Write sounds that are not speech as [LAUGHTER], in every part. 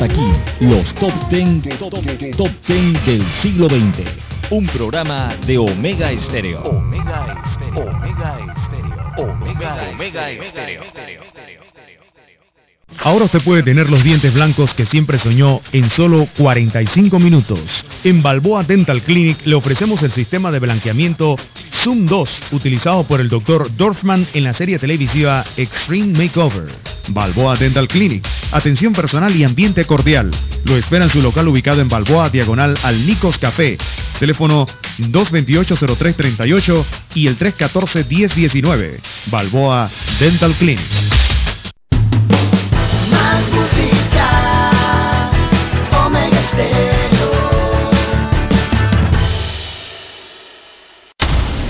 Hasta aquí, los top 10, top, top 10 del siglo XX. Un programa de Omega Estéreo. Omega Estéreo. Omega Estéreo. Omega, Omega Estéreo. Ahora usted puede tener los dientes blancos que siempre soñó en solo 45 minutos. En Balboa Dental Clinic le ofrecemos el sistema de blanqueamiento Zoom 2, utilizado por el Dr. Dorfman en la serie televisiva Extreme Makeover. Balboa Dental Clinic, atención personal y ambiente cordial. Lo espera en su local ubicado en Balboa, diagonal al Nicos Café. Teléfono 228-0338 y el 314-1019. Balboa Dental Clinic.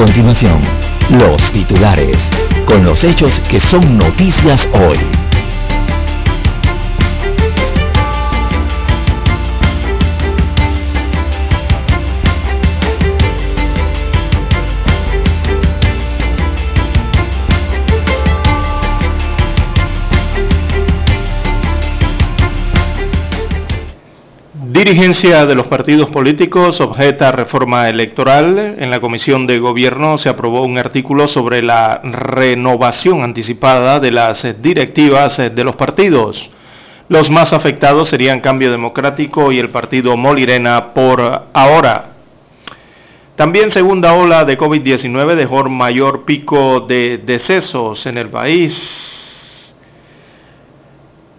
Continuación, los titulares, con los hechos que son noticias hoy. Dirigencia de los partidos políticos objeta reforma electoral. En la Comisión de Gobierno se aprobó un artículo sobre la renovación anticipada de las directivas de los partidos. Los más afectados serían Cambio Democrático y el partido Molirena por ahora. También segunda ola de COVID-19 dejó mayor pico de decesos en el país.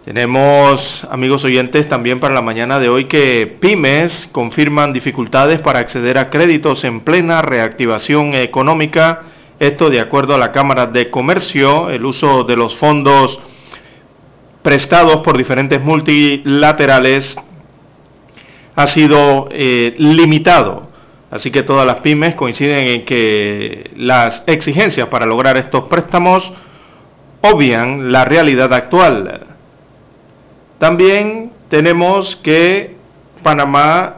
Tenemos, amigos oyentes, también para la mañana de hoy que pymes confirman dificultades para acceder a créditos en plena reactivación económica. Esto de acuerdo a la Cámara de Comercio, el uso de los fondos prestados por diferentes multilaterales ha sido eh, limitado. Así que todas las pymes coinciden en que las exigencias para lograr estos préstamos obvian la realidad actual. También tenemos que Panamá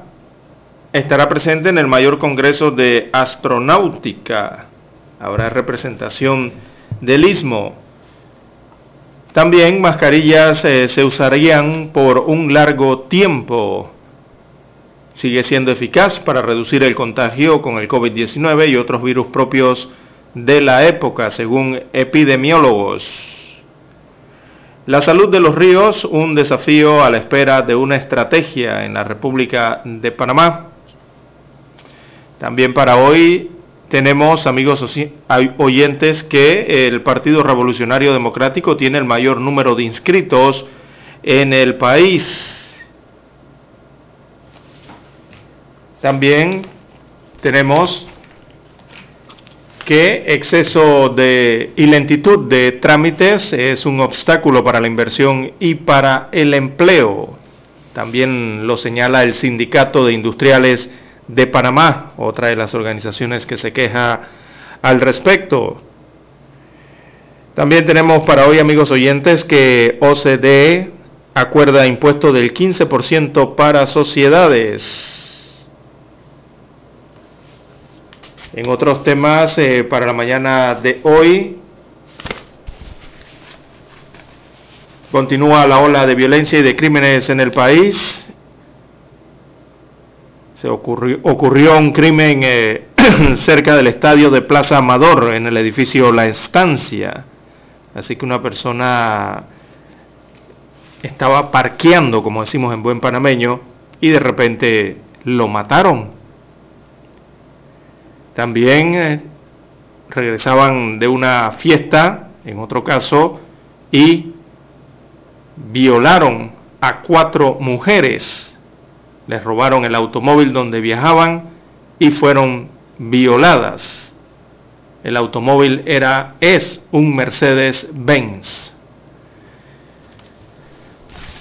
estará presente en el mayor congreso de astronáutica. Habrá representación del istmo. También mascarillas eh, se usarían por un largo tiempo. Sigue siendo eficaz para reducir el contagio con el COVID-19 y otros virus propios de la época, según epidemiólogos. La salud de los ríos, un desafío a la espera de una estrategia en la República de Panamá. También para hoy tenemos, amigos oyentes, que el Partido Revolucionario Democrático tiene el mayor número de inscritos en el país. También tenemos que exceso de y lentitud de trámites es un obstáculo para la inversión y para el empleo. También lo señala el Sindicato de Industriales de Panamá, otra de las organizaciones que se queja al respecto. También tenemos para hoy, amigos oyentes, que OCDE acuerda impuesto del 15% para sociedades. En otros temas, eh, para la mañana de hoy, continúa la ola de violencia y de crímenes en el país. Se ocurrió, un crimen eh, [CLEARS THROAT] cerca del estadio de Plaza Amador, en el edificio La Estancia. Así que una persona estaba parqueando, como decimos en buen panameño, y de repente lo mataron también eh, regresaban de una fiesta, en otro caso, y violaron a cuatro mujeres. Les robaron el automóvil donde viajaban y fueron violadas. El automóvil era, es un Mercedes-Benz.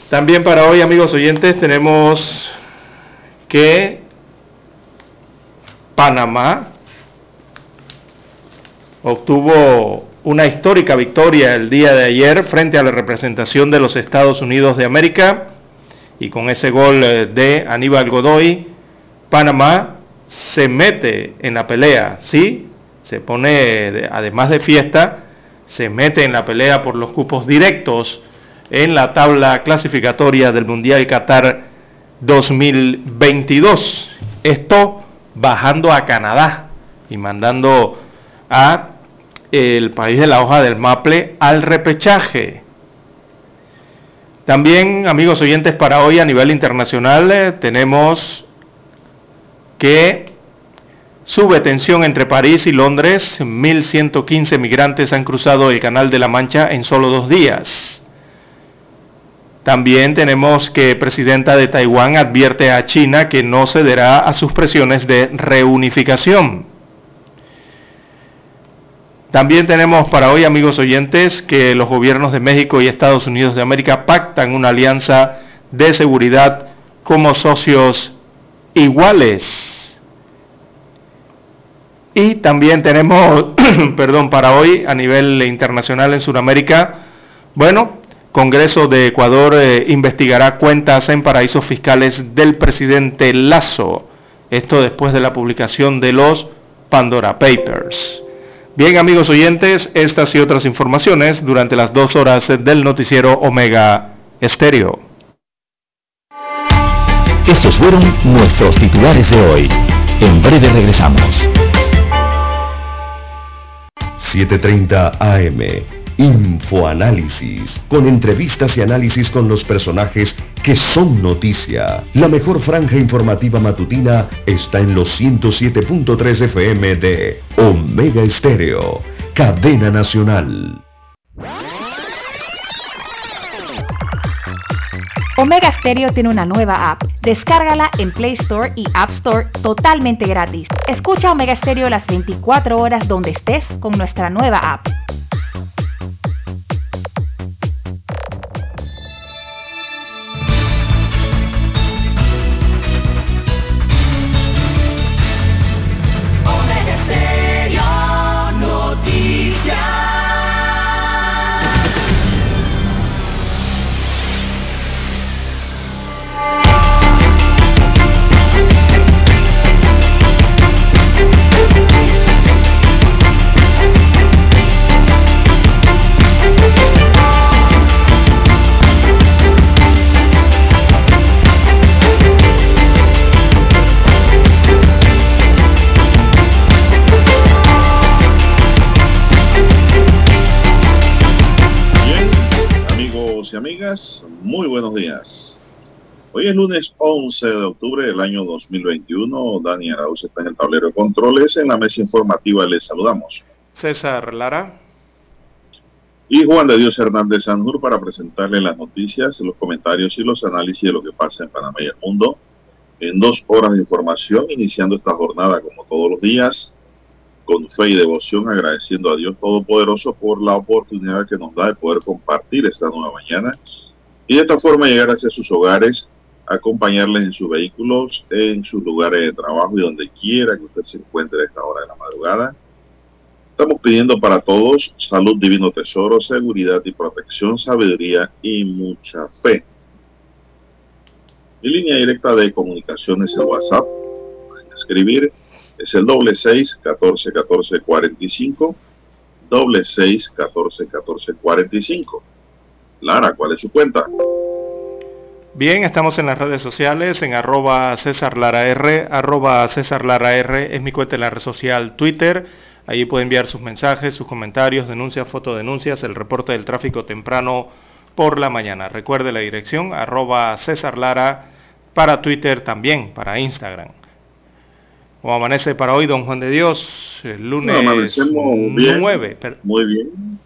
También para hoy, amigos oyentes, tenemos que Panamá obtuvo una histórica victoria el día de ayer frente a la representación de los Estados Unidos de América y con ese gol eh, de Aníbal Godoy, Panamá se mete en la pelea, ¿sí? Se pone, además de fiesta, se mete en la pelea por los cupos directos en la tabla clasificatoria del Mundial Qatar 2022. Esto bajando a Canadá y mandando a el país de la hoja del maple al repechaje. También, amigos oyentes, para hoy a nivel internacional eh, tenemos que sube tensión entre París y Londres. 1.115 migrantes han cruzado el Canal de la Mancha en solo dos días. También tenemos que presidenta de Taiwán advierte a China que no cederá a sus presiones de reunificación. También tenemos para hoy, amigos oyentes, que los gobiernos de México y Estados Unidos de América pactan una alianza de seguridad como socios iguales. Y también tenemos, [CLEARS THROAT] perdón, para hoy a nivel internacional en Sudamérica, bueno, Congreso de Ecuador eh, investigará cuentas en paraísos fiscales del presidente Lazo. Esto después de la publicación de los Pandora Papers. Bien amigos oyentes, estas y otras informaciones durante las dos horas del noticiero Omega Estéreo. Estos fueron nuestros titulares de hoy. En breve regresamos. 7.30 AM Infoanálisis, con entrevistas y análisis con los personajes que son noticia. La mejor franja informativa matutina está en los 107.3 FM de Omega Estéreo, cadena nacional. Omega Stereo tiene una nueva app. Descárgala en Play Store y App Store totalmente gratis. Escucha Omega Stereo las 24 horas donde estés con nuestra nueva app. Muy buenos días. Hoy es lunes 11 de octubre del año 2021. Dani Arauz está en el tablero de controles. En la mesa informativa les saludamos. César Lara. Y Juan de Dios Hernández Sanjur para presentarle las noticias, los comentarios y los análisis de lo que pasa en Panamá y el mundo. En dos horas de información, iniciando esta jornada como todos los días, con fe y devoción, agradeciendo a Dios Todopoderoso por la oportunidad que nos da de poder compartir esta nueva mañana y de esta forma llegar hacia sus hogares, acompañarles en sus vehículos, en sus lugares de trabajo y donde quiera que usted se encuentre a esta hora de la madrugada. Estamos pidiendo para todos salud, divino tesoro, seguridad y protección, sabiduría y mucha fe. Mi línea directa de comunicación es WhatsApp. Pueden escribir. Es el doble seis catorce catorce cuarenta y cinco. Doble seis catorce catorce cuarenta y cinco. Lara, ¿cuál es su cuenta? Bien, estamos en las redes sociales, en arroba César Lara R, arroba César Lara R, es mi cuenta en la red social Twitter, ahí puede enviar sus mensajes, sus comentarios, denuncias, fotodenuncias, el reporte del tráfico temprano por la mañana. Recuerde la dirección, arroba César Lara, para Twitter también, para Instagram. ¿Cómo amanece para hoy, don Juan de Dios? El lunes 9. Muy bien.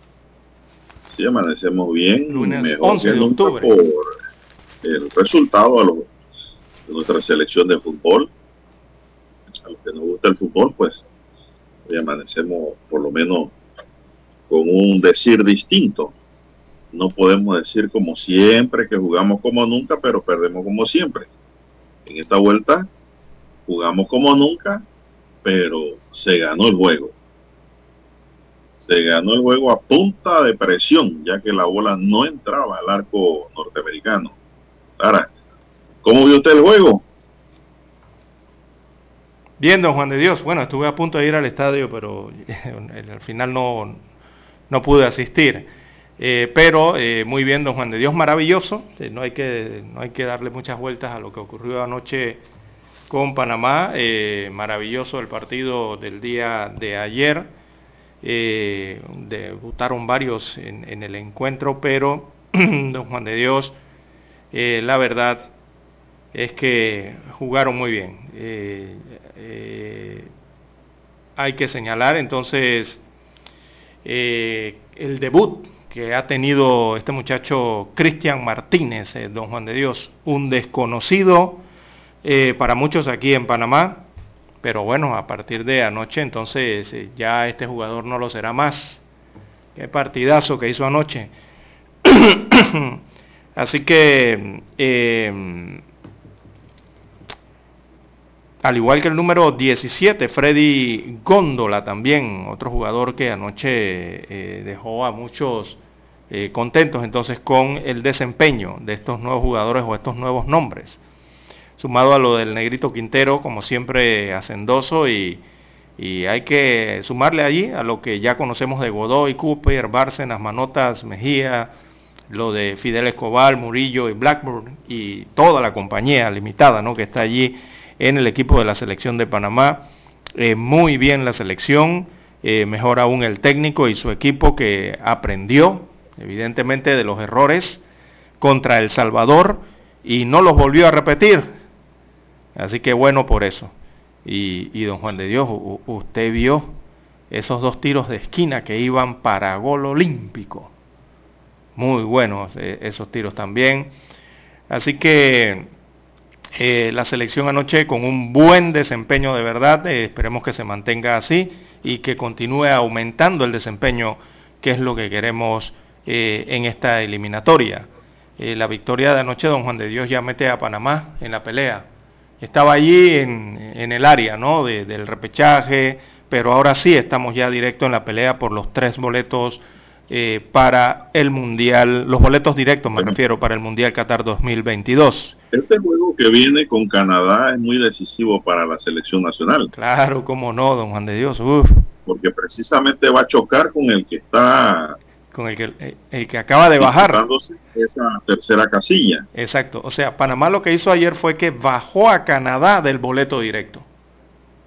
Sí, amanecemos bien. Lunes mejor 11 de octubre. Por el resultado de nuestra selección de fútbol. A los que nos gusta el fútbol, pues Hoy amanecemos por lo menos con un decir distinto. No podemos decir como siempre que jugamos como nunca, pero perdemos como siempre. En esta vuelta jugamos como nunca, pero se ganó el juego. Se ganó el juego a punta de presión, ya que la bola no entraba al arco norteamericano. Ahora, ¿cómo vio usted el juego? Bien, don Juan de Dios. Bueno, estuve a punto de ir al estadio, pero [LAUGHS] al final no, no pude asistir. Eh, pero eh, muy bien, don Juan de Dios, maravilloso. Eh, no, hay que, no hay que darle muchas vueltas a lo que ocurrió anoche con Panamá. maravilloso el partido del día de ayer. debutaron varios en, el encuentro, pero [CLEARS THROAT] don Juan de Dios, la verdad es que jugaron muy bien. hay que señalar entonces eh, el debut que ha tenido este muchacho Cristian Martínez, eh, don Juan de Dios, un desconocido eh, para muchos aquí en Panamá, pero bueno, a partir de anoche entonces ya este jugador no lo será más. Qué partidazo que hizo anoche. [COUGHS] Así que al igual que el número 17, Freddy Góndola también, otro jugador que anoche eh, dejó a muchos eh, contentos entonces con el desempeño de estos nuevos jugadores o estos nuevos nombres. Sumado a lo del Negrito Quintero, como siempre hacendoso y, y hay que sumarle allí a lo que ya conocemos de Godoy, Cooper, Bárcenas, Manotas, Mejía, lo de Fidel Escobar, Murillo y Blackburn y toda la compañía limitada ¿no? que está allí en el equipo de la selección de Panamá. Eh, muy bien la selección, eh, mejor aún el técnico y su equipo que aprendió evidentemente de los errores contra El Salvador y no los volvió a repetir. Así que bueno por eso. Y, don Juan de Dios, usted vio esos dos tiros de esquina que iban para gol olímpico. Muy buenos eh, esos tiros también. Así que eh, la selección anoche con un buen desempeño de verdad, eh, esperemos que se mantenga así y que continúe aumentando el desempeño, que es lo que queremos en esta eliminatoria. la victoria de anoche, don Juan de Dios ya mete a Panamá en la pelea. Estaba allí en, el área ¿no? del repechaje, pero ahora sí estamos ya directo en la pelea por los tres boletos para el Mundial, los boletos directos me refiero, para el Mundial Qatar 2022. Este juego que viene con Canadá es muy decisivo para la selección nacional. Claro, cómo no, don Juan de Dios. Porque precisamente va a chocar con el que está... Con el que, el que acaba de bajar. Esa tercera casilla. Exacto. O sea, Panamá lo que hizo ayer fue que bajó a Canadá del boleto directo.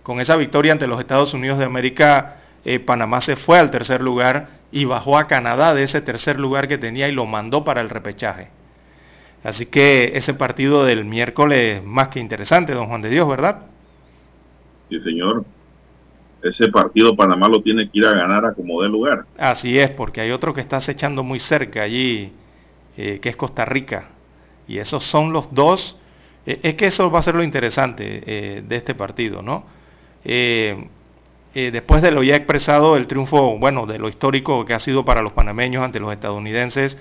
Con esa victoria ante los Estados Unidos de América, eh, Panamá se fue al tercer lugar y bajó a Canadá de ese tercer lugar que tenía y lo mandó para el repechaje. Así que ese partido del miércoles más que interesante, don Juan de Dios, ¿verdad? Sí, señor. Ese partido Panamá lo tiene que ir a ganar a como dé lugar. Así es, porque hay otro que está acechando muy cerca allí, eh, que es Costa Rica. Y esos son los dos. Eh, es que eso va a ser lo interesante eh, de este partido, ¿no? después de lo ya expresado, el triunfo, bueno, de lo histórico que ha sido para los panameños ante los estadounidenses,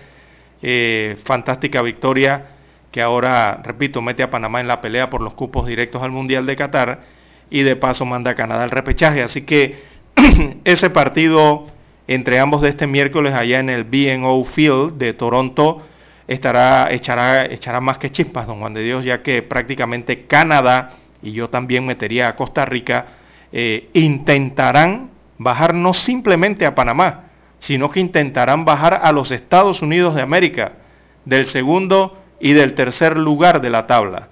fantástica victoria que ahora, repito, mete a Panamá en la pelea por los cupos directos al Mundial de Qatar y de paso manda a Canadá al repechaje. Así que [CLEARS THROAT] ese partido entre ambos de este miércoles allá en el BNO Field de Toronto estará, echará, echará más que chispas, don Juan de Dios, ya que prácticamente Canadá, y yo también metería a Costa Rica, eh, intentarán bajar no simplemente a Panamá, sino que intentarán bajar a los Estados Unidos de América del segundo y del tercer lugar de la tabla.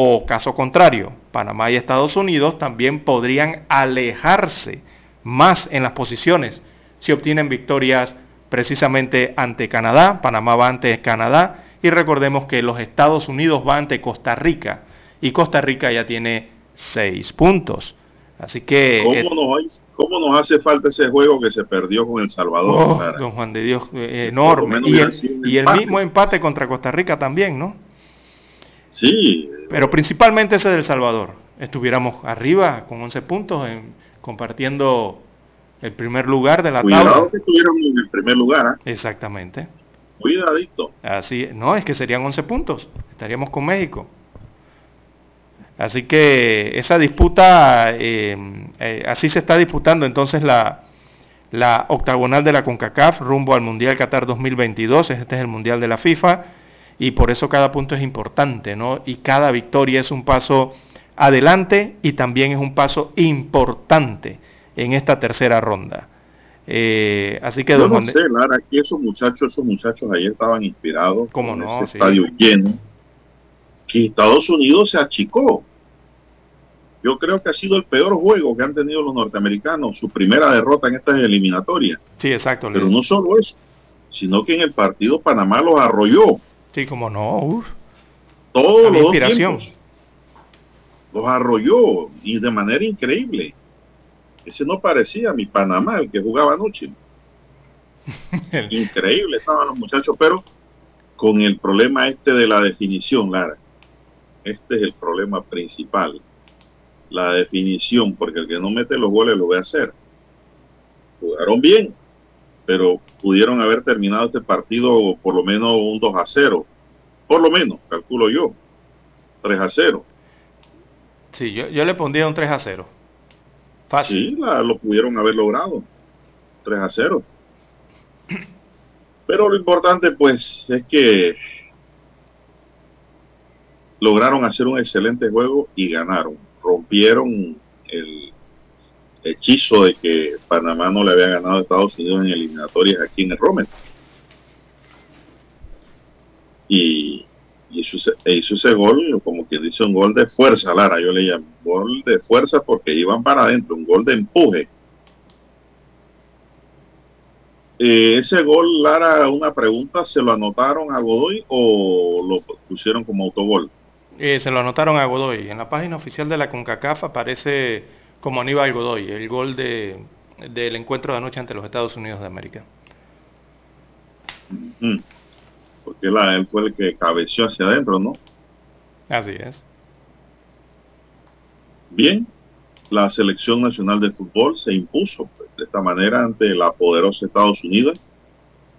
O caso contrario, Panamá y Estados Unidos también podrían alejarse más en las posiciones si obtienen victorias precisamente ante Canadá, Panamá va ante Canadá y recordemos que los Estados Unidos va ante Costa Rica y Costa Rica ya tiene seis puntos. Así que... ¿Cómo, nos, hace falta ese juego que se perdió con El Salvador? Oh, don Juan de Dios, eh, enorme. Y el, mismo empate contra Costa Rica también, ¿no? Sí. Pero principalmente ese del Salvador. estuviéramos arriba con 11 puntos, compartiendo el primer lugar de la Cuidado tabla. que estuviéramos en el primer lugar. ¿ah? Exactamente. Cuidadito. Así, no, es que serían 11 puntos. Estaríamos con México. Así que esa disputa, eh, eh, así se está disputando entonces la, la octagonal de la CONCACAF rumbo al Mundial Qatar 2022. Este es el Mundial de la FIFA y por eso cada punto es importante, ¿no? Y cada victoria es un paso adelante y también es un paso importante en esta tercera ronda. Eh, así que Yo don no sé, Lara, aquí esos muchachos, esos muchachos ayer estaban inspirados ¿Cómo con no? ese Sí. estadio lleno, que Estados Unidos se achicó. Yo creo que ha sido el peor juego que han tenido los norteamericanos, su primera derrota en estas eliminatorias. Sí, exacto. Pero no solo eso, sino que en el partido Panamá los arrolló. Sí, como no. Todos los inspiración. tiempos. Los arrolló y de manera increíble. Ese no parecía mi Panamá, el que jugaba anoche. [LAUGHS] Increíble estaban los muchachos, pero con el problema este de la definición, Lara. Este es el problema principal. La definición, porque el que no mete los goles lo va a hacer. Jugaron bien, pero pudieron haber terminado este partido por lo menos un 2 a 0. Por lo menos, calculo yo. 3 a 0. Sí, yo, yo le pondría un 3 a 0. Fácil. Sí, la- lo pudieron haber logrado. 3 a 0. Pero lo importante pues es que lograron hacer un excelente juego y ganaron. Rompieron el hechizo de que Panamá no le había ganado a Estados Unidos en eliminatorias aquí en el Rommel. Y, y hizo, ese, e hizo ese gol, como quien dice, un gol de fuerza, Lara, yo le llamo. Gol de fuerza porque iban para adentro, un gol de empuje. Eh, ese gol, Lara, una pregunta, ¿se lo anotaron a Godoy o lo pusieron como autogol? Eh, se lo anotaron a Godoy. En la página oficial de la CONCACAF aparece como Aníbal Godoy, el gol de, del encuentro de anoche ante los Estados Unidos de América. Mm. Porque la, él fue el que cabeció hacia adentro, ¿no? Así es. Bien, la selección nacional de fútbol se impuso pues, de esta manera ante la poderosa Estados Unidos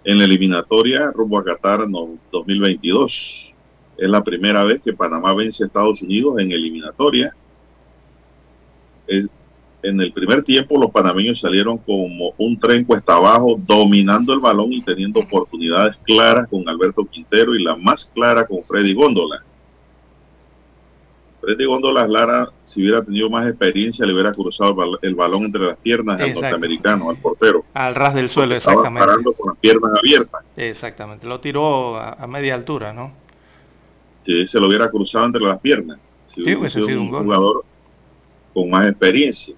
en la eliminatoria rumbo a Qatar no- 2022. Es la primera vez que Panamá vence a Estados Unidos en eliminatoria. Es- en el primer tiempo los panameños salieron como un tren cuesta abajo, dominando el balón y teniendo oportunidades claras con Alberto Quintero y la más clara con Freddy Góndola. Freddy Góndola Lara, si hubiera tenido más experiencia, le hubiera cruzado el, bal- el balón entre las piernas al norteamericano, al portero. Al ras del suelo, Estaba exactamente. parando con las piernas abiertas. Exactamente. Lo tiró a, a media altura, ¿no? Si se lo hubiera cruzado entre las piernas. Si Sí, hubiese sido sido un un gol. jugador con más experiencia.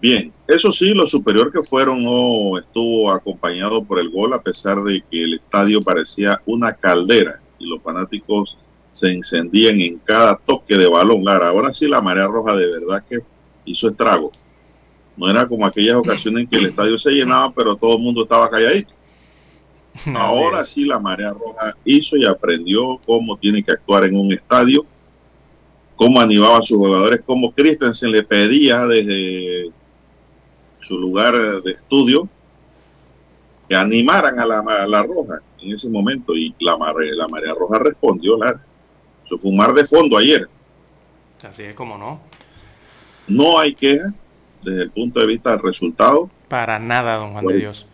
Bien, eso sí, lo superior que fueron no estuvo acompañado por el gol a pesar de que el estadio parecía una caldera y los fanáticos se encendían en cada toque de balón. Lara, ahora sí la marea roja de verdad que hizo estrago. No era como aquellas ocasiones en que el estadio se llenaba, pero todo el mundo estaba calladito. [LAUGHS] Ahora sí la marea roja hizo y aprendió cómo tiene que actuar en un estadio, cómo animaba a sus jugadores, cómo Christensen le pedía desde su lugar de estudio que animaran a la, a la roja en ese momento y la, la marea roja respondió, Lara. Eso fue un mar de fondo ayer. Así es como no. No hay queja desde el punto de vista del resultado. Para nada, don Juan de. Dios.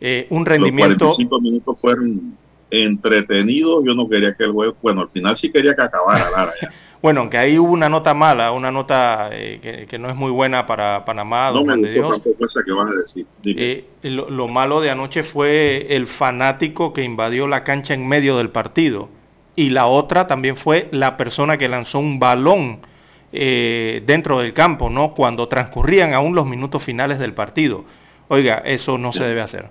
Eh, un Los rendimiento... 45 minutos fueron entretenidos. Yo no quería que el juego, bueno, al final sí quería que acabara, Lara. ya. [LAUGHS] Bueno, aunque ahí hubo una nota mala, una nota eh, que, que no es muy buena para Panamá, No me de Dios. esa que vas a decir. Eh, lo, lo malo de anoche fue el fanático que invadió la cancha en medio del partido. Y la otra también fue la persona que lanzó un balón eh, dentro del campo, ¿no? Cuando transcurrían aún los minutos finales del partido. Oiga, eso no se debe hacer.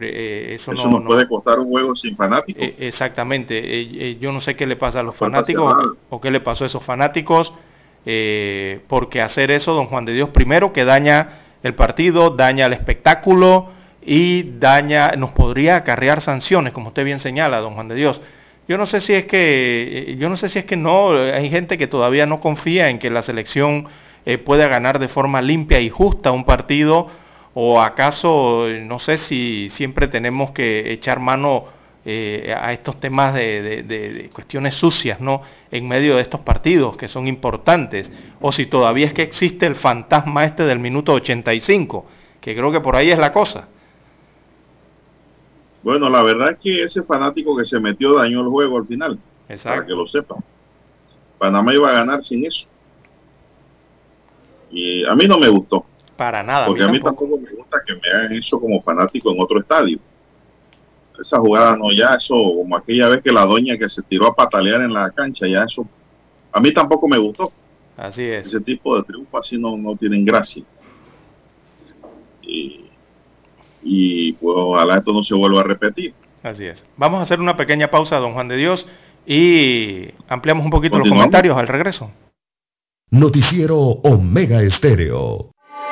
Eh, eso, Eso no, puede costar un juego sin fanáticos. eh, exactamente. Eh, yo no sé qué le pasa a los fanáticos o, o qué le pasó a esos fanáticos, eh, porque hacer eso, don Juan de Dios, primero que daña el partido, daña el espectáculo y daña, nos podría acarrear sanciones, como usted bien señala, don Juan de Dios. Yo no sé si es que, yo no sé si es que no, hay gente que todavía no confía en que la selección eh, pueda ganar de forma limpia y justa un partido, o acaso, no sé si siempre tenemos que echar mano eh, a estos temas de, cuestiones sucias, ¿no? En medio de estos partidos que son importantes, o si todavía es que existe el fantasma este del minuto 85, que creo que por ahí es la cosa. Bueno, la verdad es que ese fanático que se metió dañó el juego al final. Para que lo sepan. Panamá iba a ganar sin eso. Y a mí no me gustó. Para nada. Porque a mí, tampoco. me gusta que me hagan eso como fanático en otro estadio. Esa jugada no, ya eso, como aquella vez que la doña que se tiró a patalear en la cancha, ya eso. A mí tampoco me gustó. Así es. Ese tipo de triunfo así no, no tienen gracia. Y y pues ojalá esto no se vuelva a repetir. Así es. Vamos a hacer una pequeña pausa, don Juan de Dios, y ampliamos un poquito los comentarios al regreso. Noticiero Omega Estéreo.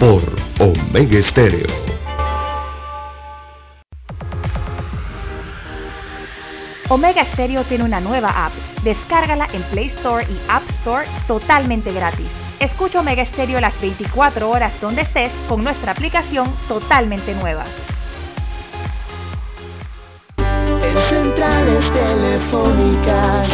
Por Omega Estéreo. Omega Stereo tiene una nueva app. Descárgala en Play Store y App Store totalmente gratis. Escucha Omega Stereo las 24 horas donde estés con nuestra aplicación totalmente nueva. En centrales telefónicas,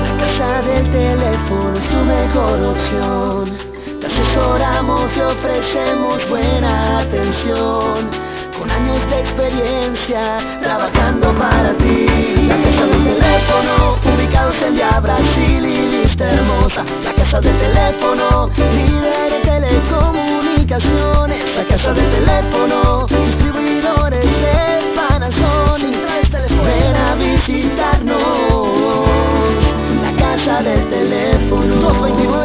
la casa del teléfono es tu mejor opción. Te asesoramos y ofrecemos buena atención con años de experiencia trabajando para ti. La casa del teléfono, ubicados en ya Brasil y lista hermosa. La casa del teléfono, líder de telecomunicaciones. La casa del teléfono, distribuidores de Panasonic. Ven a visitarnos. La casa del teléfono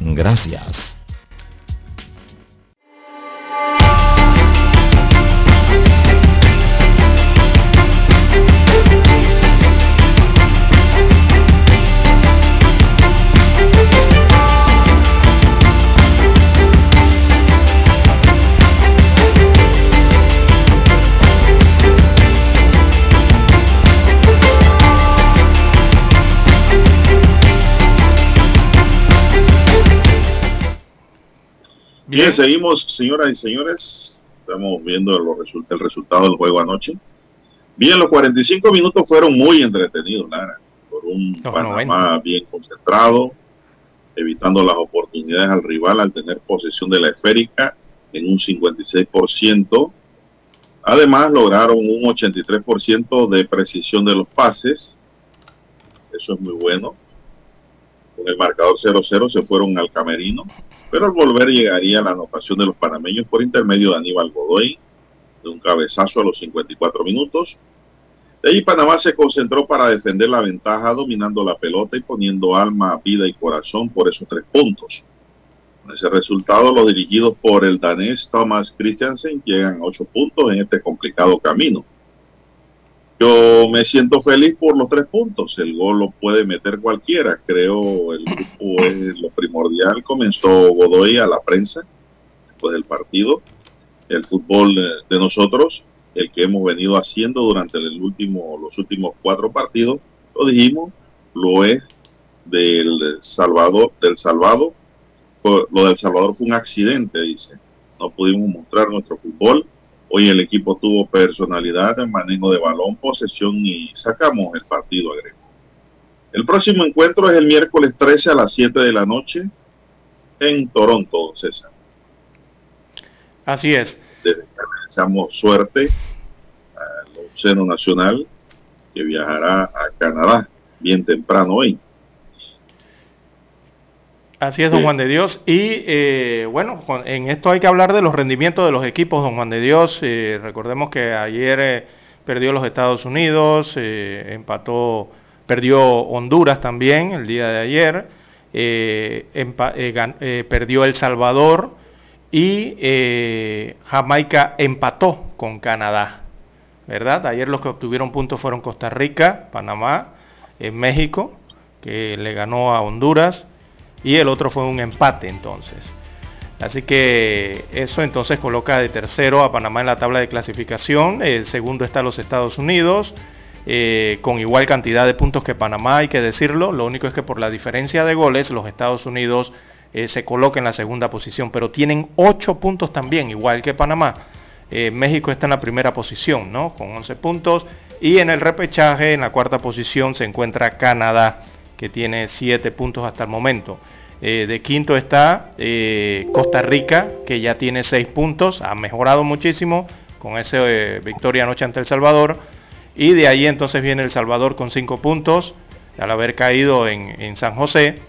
Gracias. Bien, seguimos, señoras y señores. Estamos viendo el resultado del juego anoche. Bien, los 45 minutos fueron muy entretenidos, Lara, por un Panamá bien concentrado, evitando las oportunidades al rival al tener posesión de la esférica en un 56%. Además, lograron un 83% de precisión de los pases. Eso es muy bueno. Con el marcador 0-0 se fueron al camerino pero al volver llegaría la anotación de los panameños por intermedio de Aníbal Godoy, de un cabezazo a los 54 minutos. De ahí Panamá se concentró para defender la ventaja, dominando la pelota y poniendo alma, vida y corazón por esos tres puntos. Con ese resultado, los dirigidos por el danés Thomas Christiansen llegan a ocho puntos en este complicado camino. Yo me siento feliz por los tres puntos. El gol lo puede meter cualquiera. Creo el grupo es lo primordial. Comenzó Godoy a la prensa después del partido. El fútbol de nosotros, el que hemos venido haciendo durante el último, los últimos cuatro partidos, lo dijimos, lo es del Salvador, del Salvador. Lo del Salvador fue un accidente, dice. No pudimos mostrar nuestro fútbol Hoy el equipo tuvo personalidad en manejo de balón, posesión y sacamos el partido, agrego. El próximo encuentro es el miércoles 13 a las 7 de la noche en Toronto, César. Así es. Desde deseamos suerte al Océano Nacional que viajará a Canadá bien temprano hoy. Así es, don Juan de Dios. Y eh, bueno, en esto hay que hablar de los rendimientos de los equipos, don Juan de Dios. Eh, recordemos que ayer eh, perdió los Estados Unidos, empató, perdió Honduras también el día de ayer, perdió El Salvador y Jamaica empató con Canadá. ¿Verdad? Ayer los que obtuvieron puntos fueron Costa Rica, Panamá, México, que le ganó a Honduras y el otro fue un empate entonces. Así que eso entonces coloca de tercero a Panamá en la tabla de clasificación. El segundo está los Estados Unidos, eh, con igual cantidad de puntos que Panamá, hay que decirlo. Lo único es que por la diferencia de goles, los Estados Unidos eh, se coloca en la segunda posición, pero tienen 8 puntos también, igual que Panamá. Eh, México está en la primera posición, ¿no? Con 11 puntos. Y en el repechaje, en la cuarta posición, se encuentra Canadá que tiene 7 puntos hasta el momento. Eh, de quinto está eh, Costa Rica, que ya tiene 6 puntos, ha mejorado muchísimo con esa eh, victoria anoche ante El Salvador. Y de ahí entonces viene El Salvador con 5 puntos, al haber caído en, San José.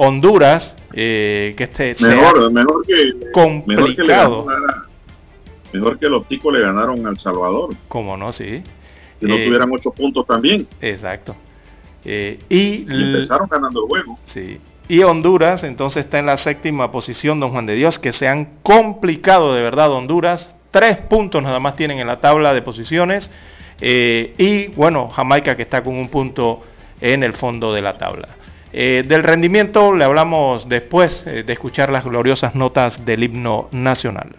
Honduras, que este mejor, mejor que complicado. Mejor que, los ticos le ganaron al Salvador. Como no, sí. Si no tuvieran 8 puntos también. Exacto. Eh, y, empezaron ganando el juego. Sí. Y Honduras entonces está en la séptima posición, don Juan de Dios, que se han complicado de verdad Honduras. Tres puntos nada más tienen en la tabla de posiciones. Eh, y bueno, Jamaica que está con un punto en el fondo de la tabla. Eh, del rendimiento le hablamos después de escuchar las gloriosas notas del himno nacional.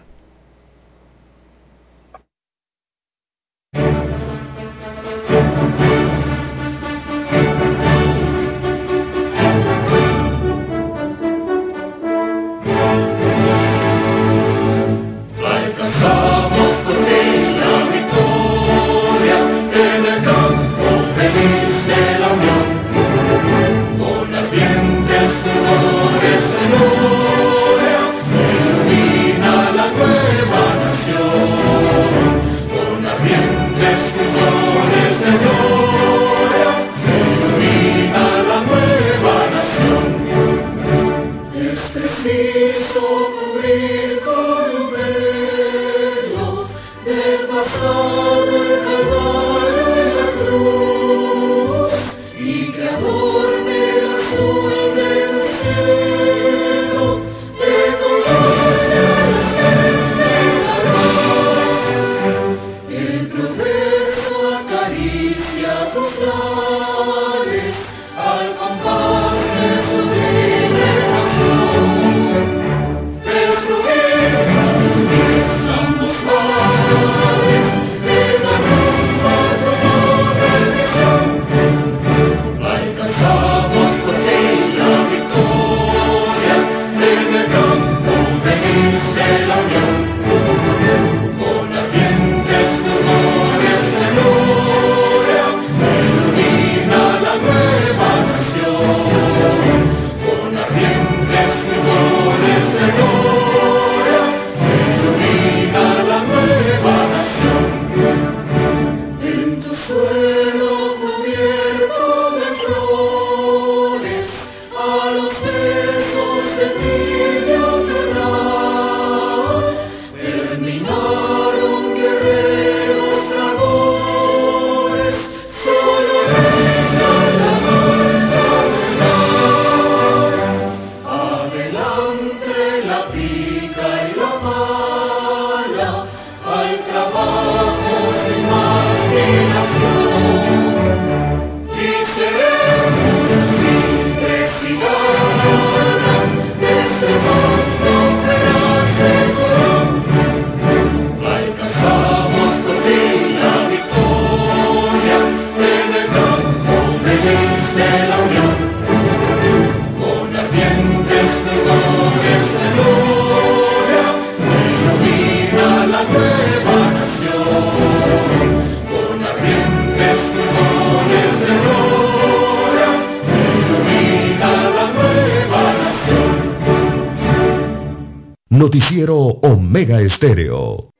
Estéreo.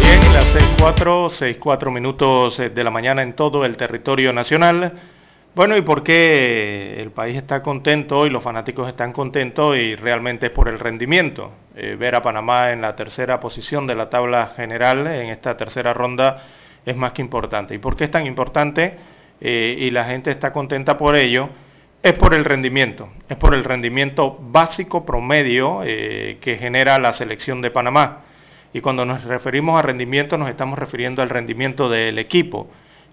Bien, las 6.4, 6.4 minutos eh, de la mañana en todo el territorio nacional. Bueno, ¿y por qué país está contento y los fanáticos están contentos? Y realmente es por el rendimiento. Eh, ver a Panamá en la tercera posición de la tabla general en esta tercera ronda es más que importante. ¿Y por qué es tan importante? Eh, y la gente está contenta por ello. Es por el rendimiento, es por el rendimiento básico promedio eh, que genera la selección de Panamá. Y cuando nos referimos a rendimiento nos estamos refiriendo al rendimiento del equipo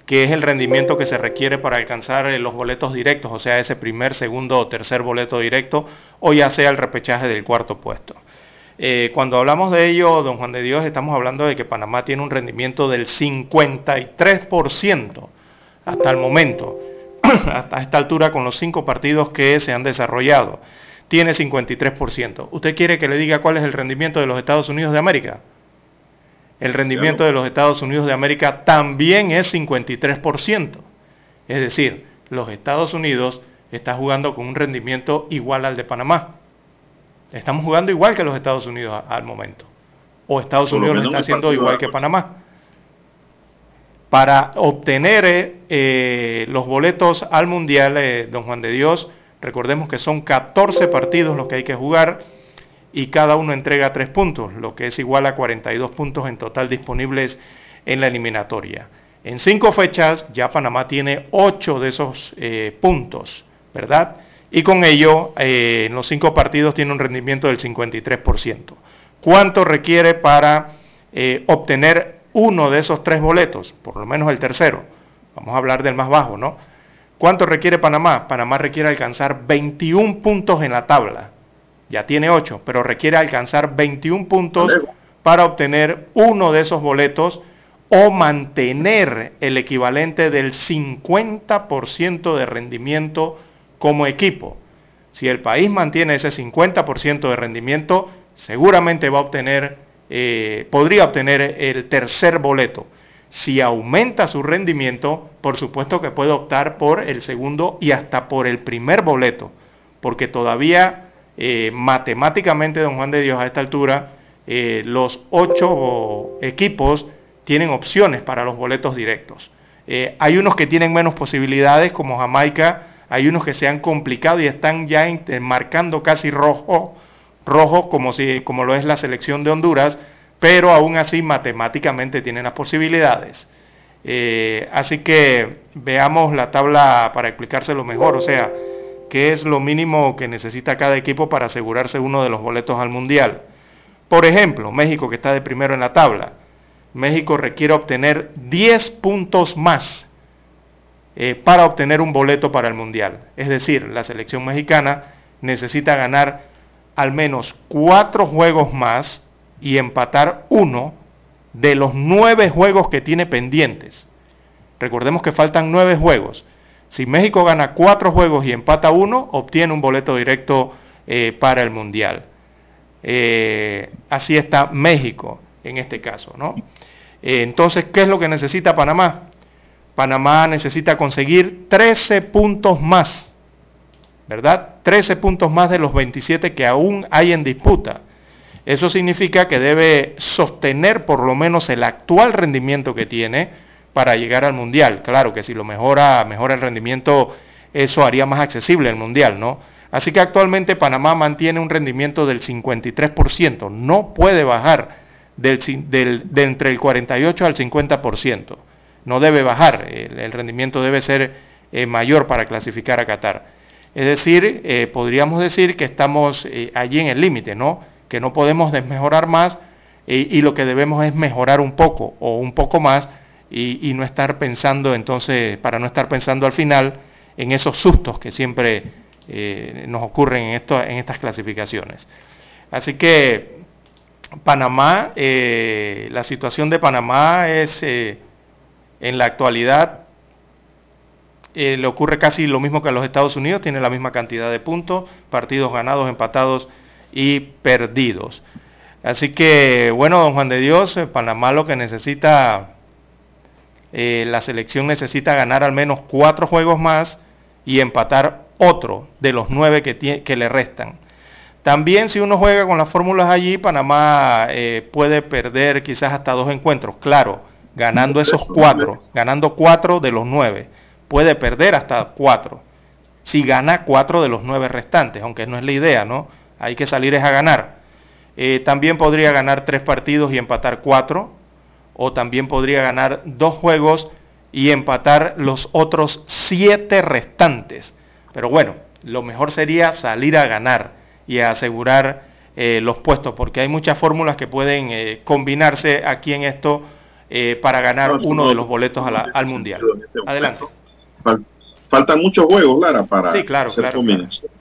que es el rendimiento que se requiere para alcanzar eh, los boletos directos, o sea, ese primer, segundo o tercer boleto directo, o ya sea el repechaje del cuarto puesto. Eh, cuando hablamos de ello, don Juan de Dios, estamos hablando de que Panamá tiene un rendimiento del 53% hasta el momento, [CLEARS THROAT] hasta esta altura con los cinco partidos que se han desarrollado. Tiene 53%. ¿Usted quiere que le diga cuál es el rendimiento de los Estados Unidos de América? El rendimiento de los Estados Unidos de América también es 53%. Es decir, los Estados Unidos está jugando con un rendimiento igual al de Panamá. Estamos jugando igual que los Estados Unidos al momento. O Estados Unidos lo está haciendo igual que Panamá. Para obtener eh, eh, los boletos al Mundial, eh, don Juan de Dios, recordemos que son 14 partidos los que hay que jugar y cada uno entrega tres puntos, lo que es igual a 42 puntos en total disponibles en la eliminatoria. En cinco fechas ya Panamá tiene ocho de esos eh, puntos, ¿verdad? Y con ello eh, en los cinco partidos tiene un rendimiento del 53%. ¿Cuánto requiere para eh, obtener uno de esos tres boletos? Por lo menos el tercero. Vamos a hablar del más bajo, ¿no? ¿Cuánto requiere Panamá? Panamá requiere alcanzar 21 puntos en la tabla ya tiene 8, pero requiere alcanzar 21 puntos para obtener uno de esos boletos o mantener el equivalente del 50% de rendimiento como equipo. Si el país mantiene ese 50% de rendimiento, seguramente va a obtener, eh, podría obtener el tercer boleto. Si aumenta su rendimiento, por supuesto que puede optar por el segundo y hasta por el primer boleto, porque todavía eh, matemáticamente, don Juan de Dios, a esta altura, eh, los ocho equipos tienen opciones para los boletos directos. Eh, hay unos que tienen menos posibilidades, como Jamaica, hay unos que se han complicado y están ya marcando casi rojo, rojo como, si, como lo es la selección de Honduras, pero aún así matemáticamente tienen las posibilidades. así que veamos la tabla para explicárselo mejor, o sea, qué es lo mínimo que necesita cada equipo para asegurarse uno de los boletos al Mundial. Por ejemplo, México que está de primero en la tabla. México requiere obtener 10 puntos más eh, para obtener un boleto para el Mundial. Es decir, la selección mexicana necesita ganar al menos cuatro juegos más y empatar uno de los nueve juegos que tiene pendientes. Recordemos que faltan nueve juegos. Si México gana cuatro juegos y empata uno, obtiene un boleto directo eh, para el Mundial. Eh, así está México en este caso, ¿no? Eh, entonces, ¿qué es lo que necesita Panamá? Panamá necesita conseguir 13 puntos más, ¿verdad? 13 puntos más de los 27 que aún hay en disputa. Eso significa que debe sostener por lo menos el actual rendimiento que tiene, para llegar al Mundial. Claro que si lo mejora, mejora el rendimiento, eso haría más accesible el Mundial, ¿no? Así que actualmente Panamá mantiene un rendimiento del 53%, no puede bajar del, de entre el 48 al 50%, no debe bajar, el, rendimiento debe ser eh, mayor para clasificar a Qatar. Es decir, eh, podríamos decir que estamos eh, allí en el límite, ¿no? Que no podemos desmejorar más y lo que debemos es mejorar un poco o un poco más y, no estar pensando entonces, para no estar pensando al final en esos sustos que siempre eh, nos ocurren en, esto, en estas clasificaciones. Así que Panamá, eh, la situación de Panamá es eh, en la actualidad le ocurre casi lo mismo que a los Estados Unidos, tiene la misma cantidad de puntos, partidos ganados, empatados y perdidos. Así que, bueno, don Juan de Dios, Panamá lo que necesita, eh, la selección necesita ganar al menos cuatro juegos más y empatar otro de los nueve que, que le restan. También si uno juega con las fórmulas allí, Panamá eh, puede perder quizás hasta dos encuentros. Claro, ganando esos cuatro, ganando cuatro de los nueve. Puede perder hasta cuatro. Si gana cuatro de los nueve restantes, aunque no es la idea, ¿no? Hay que salir es a ganar. Eh, también podría ganar tres partidos y empatar cuatro. O también podría ganar dos juegos y empatar los otros siete restantes. Pero bueno, lo mejor sería salir a ganar y a asegurar eh, los puestos, porque hay muchas fórmulas que pueden eh, combinarse aquí en esto para ganar uno de los boletos al Mundial. Este Adelante. Faltan muchos juegos, Lara, para sí, claro, hacer combinación.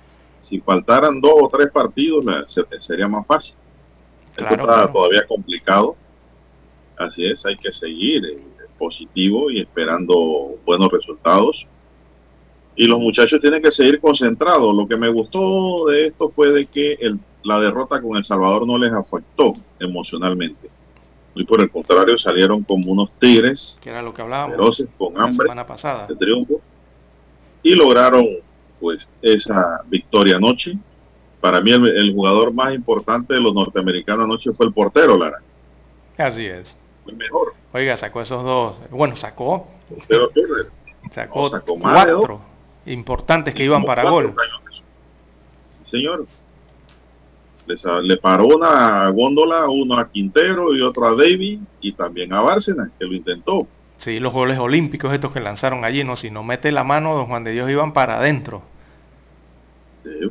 Si faltaran dos o tres partidos, sería más fácil. Esto está todavía complicado. Así es, hay que seguir eh, positivo y esperando buenos resultados. Y los muchachos tienen que seguir concentrados. Lo que me gustó de esto fue de que el, la derrota con El Salvador no les afectó emocionalmente. Y por el contrario, salieron como unos tigres. Que era lo que hablábamos. Feroces, con hambre. semana pasada. De triunfo. Y lograron, pues, esa victoria anoche para mí el, jugador más importante de los norteamericanos anoche fue el portero, Lara. Así es. Mejor. Oiga, sacó esos dos. Bueno, sacó. sacó, sacó cuatro importantes que iban para gol. Señor. Le, paró una góndola, uno a Quintero y otro a David y también a Bárcena, que lo intentó. Sí, los goles olímpicos estos que lanzaron allí, no, si no mete la mano, don Juan de Dios iban para adentro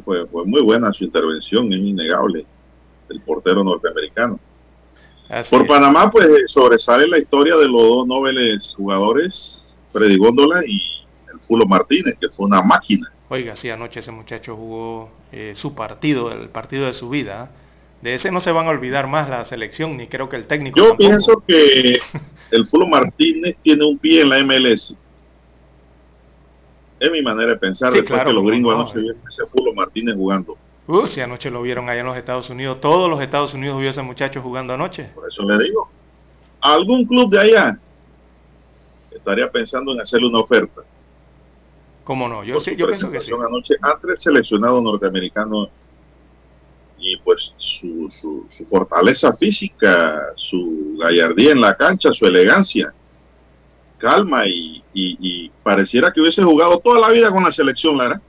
fue, muy buena su intervención, es innegable, el portero norteamericano. Por Panamá, pues sobresale la historia de los dos nobles jugadores, Freddy Góndola y el Fulo Martínez, que fue una máquina. Oiga, sí, anoche ese muchacho jugó eh, su partido, el partido de su vida. De ese no se van a olvidar más la selección, ni creo que el técnico. Yo pienso que [LAUGHS] el Fulo Martínez tiene un pie en la MLS. Es mi manera de pensar después claro, que los gringos no, anoche vieron ese Fulo Martínez jugando. Uh, si anoche lo vieron allá en los Estados Unidos, todos los Estados Unidos vio a ese muchacho jugando anoche. Por eso le digo, algún club de allá estaría pensando en hacerle una oferta. ¿Cómo no? Yo, sí, yo pienso que sí. Anoche, antes seleccionado norteamericano y pues su, su, su fortaleza física, su gallardía en la cancha, su elegancia calma y, pareciera que hubiese jugado toda la vida con la selección, Lara.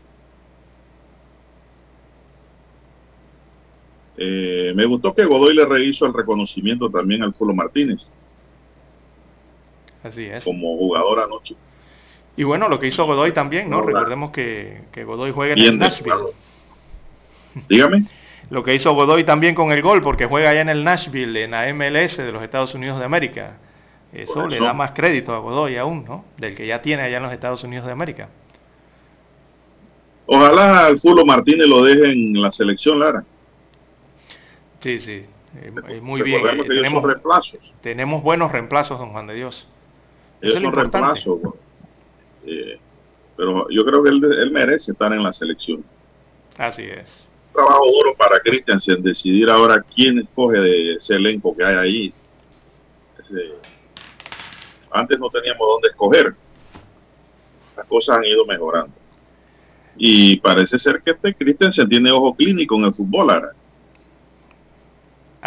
Eh, me gustó que Godoy le rehizo el reconocimiento también al Fulo Martínez. Así es. Como jugador anoche. Y bueno, lo que hizo Godoy también, ¿no? Recordemos que, Godoy juega en el Nashville. Dígame. [LAUGHS] Lo que hizo Godoy también con el gol, porque juega allá en el Nashville, en la MLS de los Estados Unidos de América. Eso, le da más crédito a Godoy aún, ¿no? Del que ya tiene allá en los Estados Unidos de América. Ojalá al Fulo Martínez lo deje en la selección, Lara. Sí, sí. Eh, eh, muy bien. Eh, tenemos reemplazos. Tenemos buenos reemplazos, don Juan de Dios. Eso es reemplazos. pero yo creo que él, merece estar en la selección. Así es. trabajo duro para Christiansen decidir ahora quién escoge de ese elenco que hay ahí. Ese, antes no teníamos dónde escoger. Las cosas han ido mejorando. Y parece ser que este Christensen tiene ojo clínico en el fútbol ahora.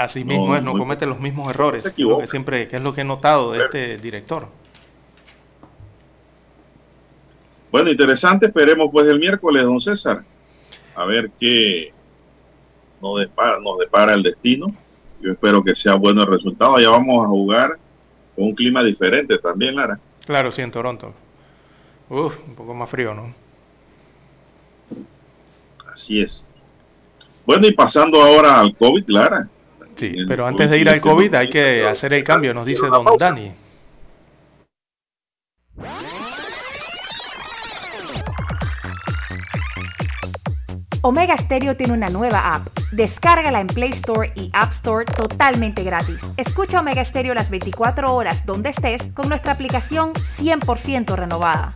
Así mismo es, no comete los mismos errores. que siempre, que es lo que he notado de este director. Bueno, interesante. Esperemos pues el miércoles, don César. A ver qué nos depara, nos depara el destino. Yo espero que sea bueno el resultado. Ya vamos a jugar un clima diferente también, Lara. Claro, sí, en Toronto. Uf, un poco más frío, ¿no? Así es. Bueno, y pasando ahora al COVID, Lara. Sí, pero antes de ir al COVID hay que hacer el cambio, nos dice don Dani. Omega Stereo tiene una nueva app. Descárgala en Play Store y App Store totalmente gratis. Escucha Omega Stereo las 24 horas donde estés con nuestra aplicación 100% renovada.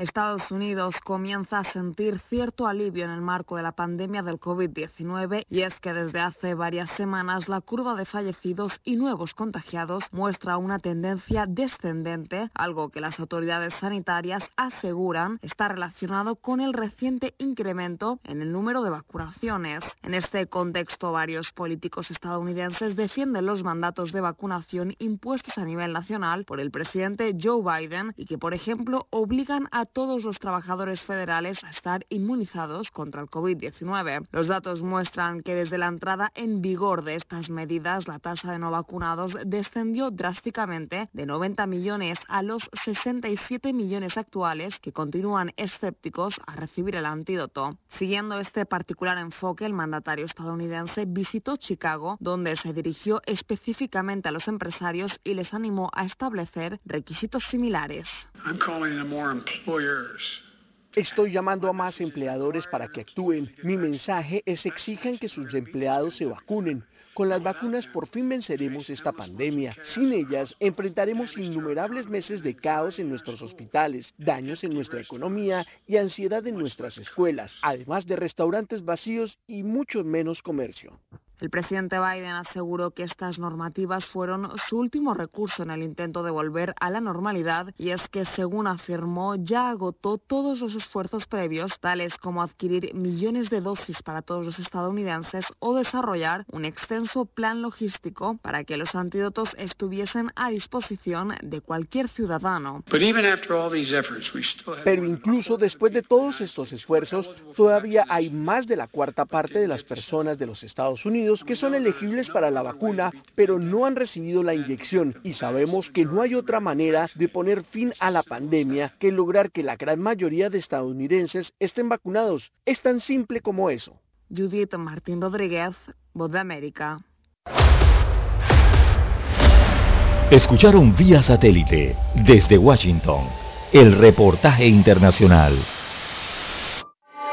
Estados Unidos comienza a sentir cierto alivio en el marco de la pandemia del COVID-19 y es que desde hace varias semanas la curva de fallecidos y nuevos contagiados muestra una tendencia descendente, algo que las autoridades sanitarias aseguran está relacionado con el reciente incremento en el número de vacunaciones. En este contexto, varios políticos estadounidenses defienden los mandatos de vacunación impuestos a nivel nacional por el presidente Joe Biden y que, por ejemplo, obligan a todos los trabajadores federales a estar inmunizados contra el COVID-19. Los datos muestran que desde la entrada en vigor de estas medidas, la tasa de no vacunados descendió drásticamente de 90 millones a los 67 millones actuales que continúan escépticos a recibir el antídoto. Siguiendo este particular enfoque, el mandatario estadounidense visitó Chicago, donde se dirigió específicamente a los empresarios y les animó a establecer requisitos similares. Estoy llamando a más empleadores para que actúen. Mi mensaje es exijan que sus empleados se vacunen. Con las vacunas por fin venceremos esta pandemia. Sin ellas, enfrentaremos innumerables meses de caos en nuestros hospitales, daños en nuestra economía y ansiedad en nuestras escuelas, además de restaurantes vacíos y mucho menos comercio. El presidente Biden aseguró que estas normativas fueron su último recurso en el intento de volver a la normalidad y es que, según afirmó, ya agotó todos los esfuerzos previos, tales como adquirir millones de dosis para todos los estadounidenses o desarrollar un extenso plan logístico para que los antídotos estuviesen a disposición de cualquier ciudadano. Pero incluso después de todos estos esfuerzos, todavía hay más de la cuarta parte de las personas de los Estados Unidos que son elegibles para la vacuna, pero no han recibido la inyección y sabemos que no hay otra manera de poner fin a la pandemia que lograr que la gran mayoría de estadounidenses estén vacunados. Es tan simple como eso. Judith Martín Rodríguez, Voz de América. Escucharon vía satélite desde Washington el reportaje internacional.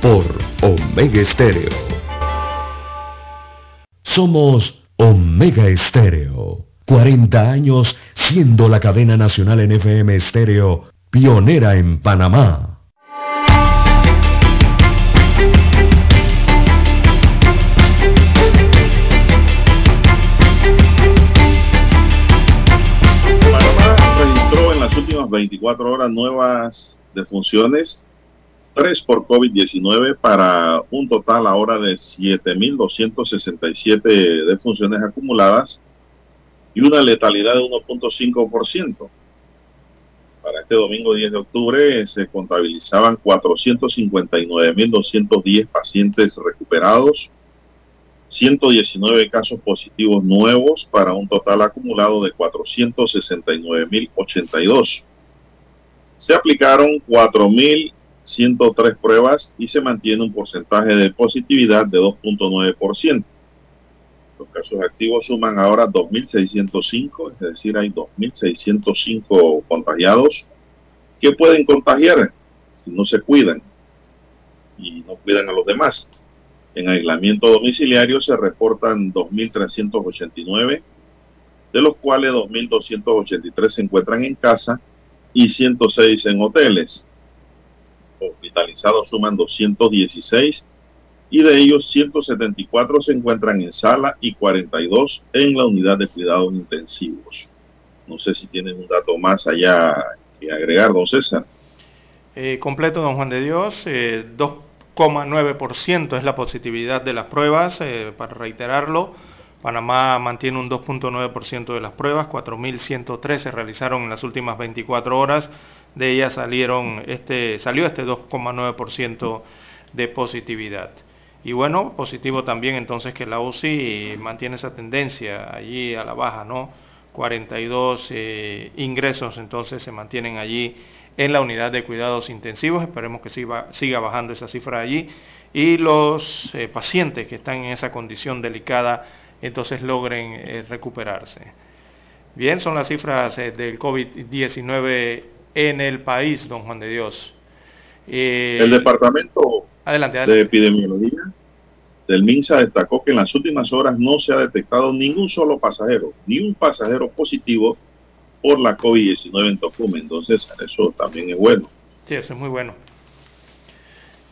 por Omega Estéreo. Somos Omega Estéreo. 40 años siendo la cadena nacional en FM Estéreo, pionera en Panamá. Panamá registró en las últimas 24 horas nuevas defunciones 3 por COVID-19 para un total ahora de 7.267 defunciones acumuladas y una letalidad de 1.5%. Para este domingo 10 de octubre se contabilizaban 459.210 pacientes recuperados, 119 casos positivos nuevos para un total acumulado de 469.082. Se aplicaron 4.000 103 pruebas y se mantiene un porcentaje de positividad de 2.9%. Los casos activos suman ahora 2.605, es decir, hay 2.605 contagiados que pueden contagiar si no se cuidan y no cuidan a los demás. En aislamiento domiciliario se reportan 2.389, de los cuales 2.283 se encuentran en casa y 106 en hoteles hospitalizados suman 216 y de ellos 174 se encuentran en sala y 42 en la unidad de cuidados intensivos. No sé si tienen un dato más allá que agregar, don César. Eh, completo, don Juan de Dios, 2,9% eh, es la positividad de las pruebas, eh, para reiterarlo, Panamá mantiene un 2.9% de las pruebas, 4.113 se realizaron en las últimas 24 horas, de ellas salieron este, salió este 2,9% de positividad. Y bueno, positivo también entonces que la UCI mantiene esa tendencia allí a la baja, ¿no? 42 eh, ingresos entonces se mantienen allí en la unidad de cuidados intensivos, esperemos que siga, siga bajando esa cifra allí, y los eh, pacientes que están en esa condición delicada entonces logren eh, recuperarse. Bien, son las cifras del COVID-19 en el país, don Juan de Dios. el Departamento de Epidemiología del MINSA destacó que en las últimas horas no se ha detectado ningún solo pasajero, ni un pasajero positivo por la COVID-19 en Tocumen. Entonces, eso también es bueno. Sí, eso es muy bueno.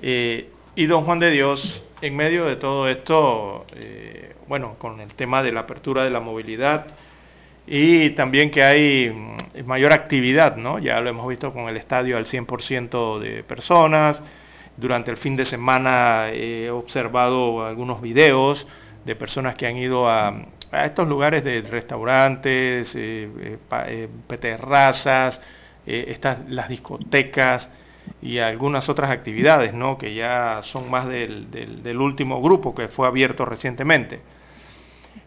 Eh, y don Juan de Dios, en medio de todo esto, eh, bueno, con el tema de la apertura de la movilidad y también que hay mm, mayor actividad, ¿no? Ya lo hemos visto con el estadio al 100% de personas, durante el fin de semana he observado algunos videos de personas que han ido a, estos lugares de restaurantes, eh, eh, eh eh, las discotecas y algunas otras actividades, ¿no? que ya son más del, del, último grupo que fue abierto recientemente.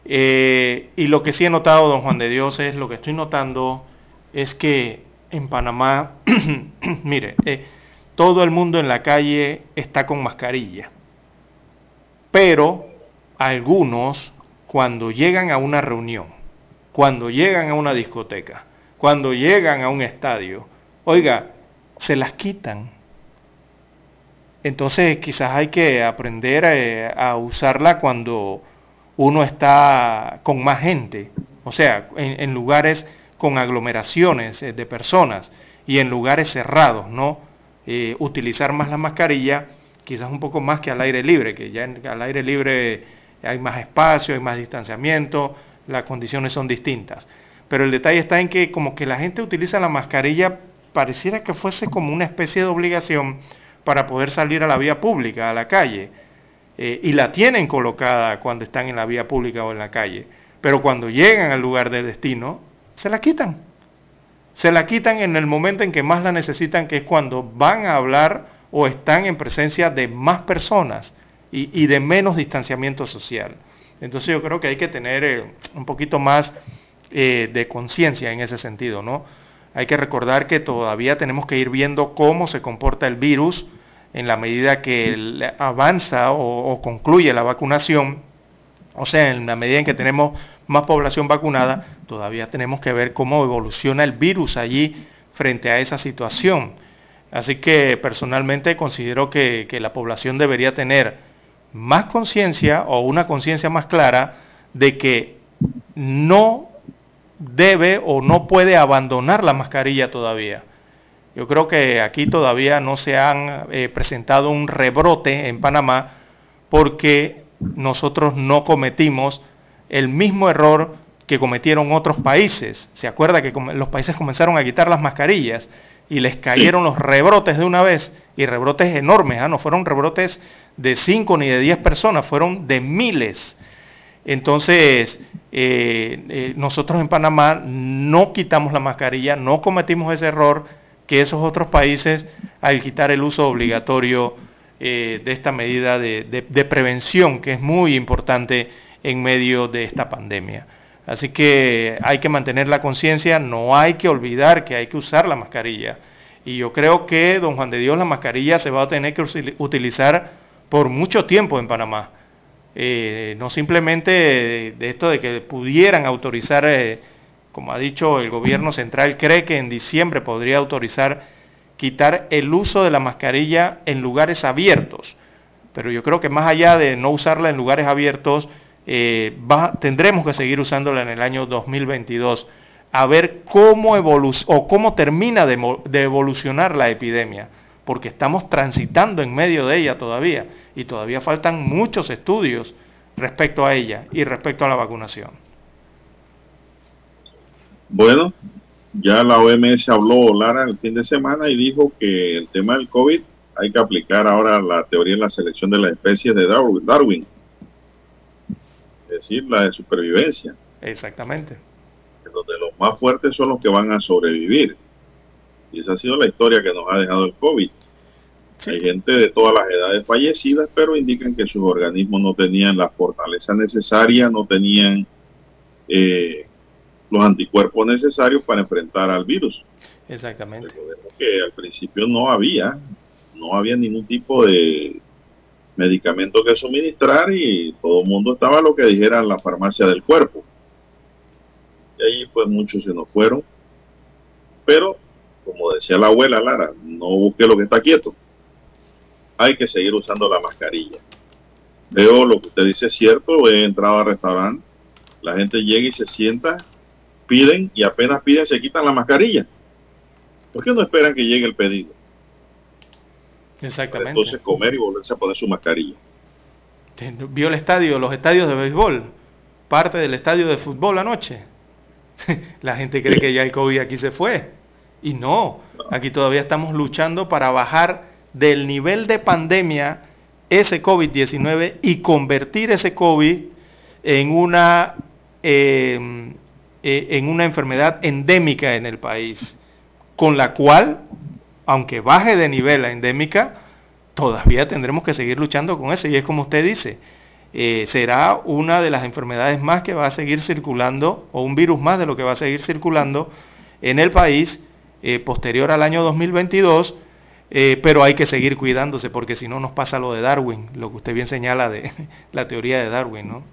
Y lo que sí he notado, don Juan de Dios, es lo que estoy notando, es que en Panamá, [CLEARS THROAT] mire, todo el mundo en la calle está con mascarilla. Pero algunos, cuando llegan a una reunión, cuando llegan a una discoteca, cuando llegan a un estadio, oiga, se las quitan. Entonces quizás hay que aprender eh, a, usarla cuando uno está con más gente, o sea, en lugares con aglomeraciones eh, de personas y en lugares cerrados, ¿no? Eh, utilizar más la mascarilla, quizás un poco más que al aire libre, que ya al aire libre hay más espacio, hay más distanciamiento, las condiciones son distintas. Pero el detalle está en que como que la gente utiliza la mascarilla, pareciera que fuese como una especie de obligación para poder salir a la vía pública, a la calle. Eh, y la tienen colocada cuando están en la vía pública o en la calle. Pero cuando llegan al lugar de destino, se la quitan se la quitan en el momento en que más la necesitan, que es cuando van a hablar o están en presencia de más personas y, de menos distanciamiento social. Entonces yo creo que hay que tener eh, un poquito más eh, de conciencia en ese sentido, ¿no? Hay que recordar que todavía tenemos que ir viendo cómo se comporta el virus en la medida que avanza o concluye la vacunación, o sea, en la medida en que tenemos más población vacunada, todavía tenemos que ver cómo evoluciona el virus allí frente a esa situación. Así que personalmente considero que, la población debería tener más conciencia o una conciencia más clara de que no debe o no puede abandonar la mascarilla todavía. Yo creo que aquí todavía no se han eh, presentado un rebrote en Panamá porque nosotros no cometimos el mismo error que cometieron otros países. Se acuerda que los países comenzaron a quitar las mascarillas y les cayeron los rebrotes de una vez, y rebrotes enormes, ¿ah? no fueron rebrotes de 5 ni de 10 personas, fueron de miles. Entonces, eh, eh, nosotros en Panamá no quitamos la mascarilla, no cometimos ese error que esos otros países al quitar el uso obligatorio eh, de esta medida de prevención, que es muy importante en medio de esta pandemia. Así que hay que mantener la conciencia, no hay que olvidar que hay que usar la mascarilla. Y yo creo que, don Juan de Dios, la mascarilla se va a tener que utilizar por mucho tiempo en Panamá. Eh, no simplemente de, esto de que pudieran autorizar, eh, como ha dicho el gobierno central, cree que en diciembre podría autorizar quitar el uso de la mascarilla en lugares abiertos. Pero yo creo que más allá de no usarla en lugares abiertos, eh, tendremos que seguir usándola en el año 2022 a ver cómo, o cómo termina de, evolucionar la epidemia, porque estamos transitando en medio de ella todavía y todavía faltan muchos estudios respecto a ella y respecto a la vacunación. Bueno, ya la OMS habló, Lara, el fin de semana y dijo que el tema del COVID hay que aplicar ahora la teoría en la selección de las especies de Darwin decir, la de supervivencia. Exactamente. Donde los más fuertes son los que van a sobrevivir. Y esa ha sido la historia que nos ha dejado el COVID. Hay gente de todas las edades fallecidas, pero indican que sus organismos no tenían la fortaleza necesaria, no tenían eh, los anticuerpos necesarios para enfrentar al virus. Exactamente. Recordemos que al principio no había, no había ningún tipo de medicamento que suministrar y todo el mundo estaba lo que dijera la farmacia del cuerpo. Y ahí pues muchos se nos fueron. Pero, como decía la abuela Lara, no busque lo que está quieto hay que seguir usando la mascarilla. Veo lo que usted dice es cierto, he entrado al restaurante, la gente llega y se sienta, piden y apenas piden se quitan la mascarilla. ¿Por qué no esperan que llegue el pedido? Exactamente. entonces comer y volverse a poner su mascarilla. Vio el estadio, los estadios de béisbol, parte del estadio de fútbol anoche. [LAUGHS] la gente cree que ya el COVID aquí se fue. Y no, aquí todavía estamos luchando para bajar del nivel de pandemia ese COVID-19 y convertir ese COVID en una, em, e, en una enfermedad endémica en el país, con la cual, aunque baje de nivel la endémica, todavía tendremos que seguir luchando con eso. Y es como usted dice, eh, será una de las enfermedades más que va a seguir circulando, o un virus más de lo que va a seguir circulando en el país eh, posterior al año 2022 eh, pero hay que seguir cuidándose porque si no nos pasa lo de Darwin, lo que usted bien señala de [LAUGHS] la teoría de Darwin, ¿no?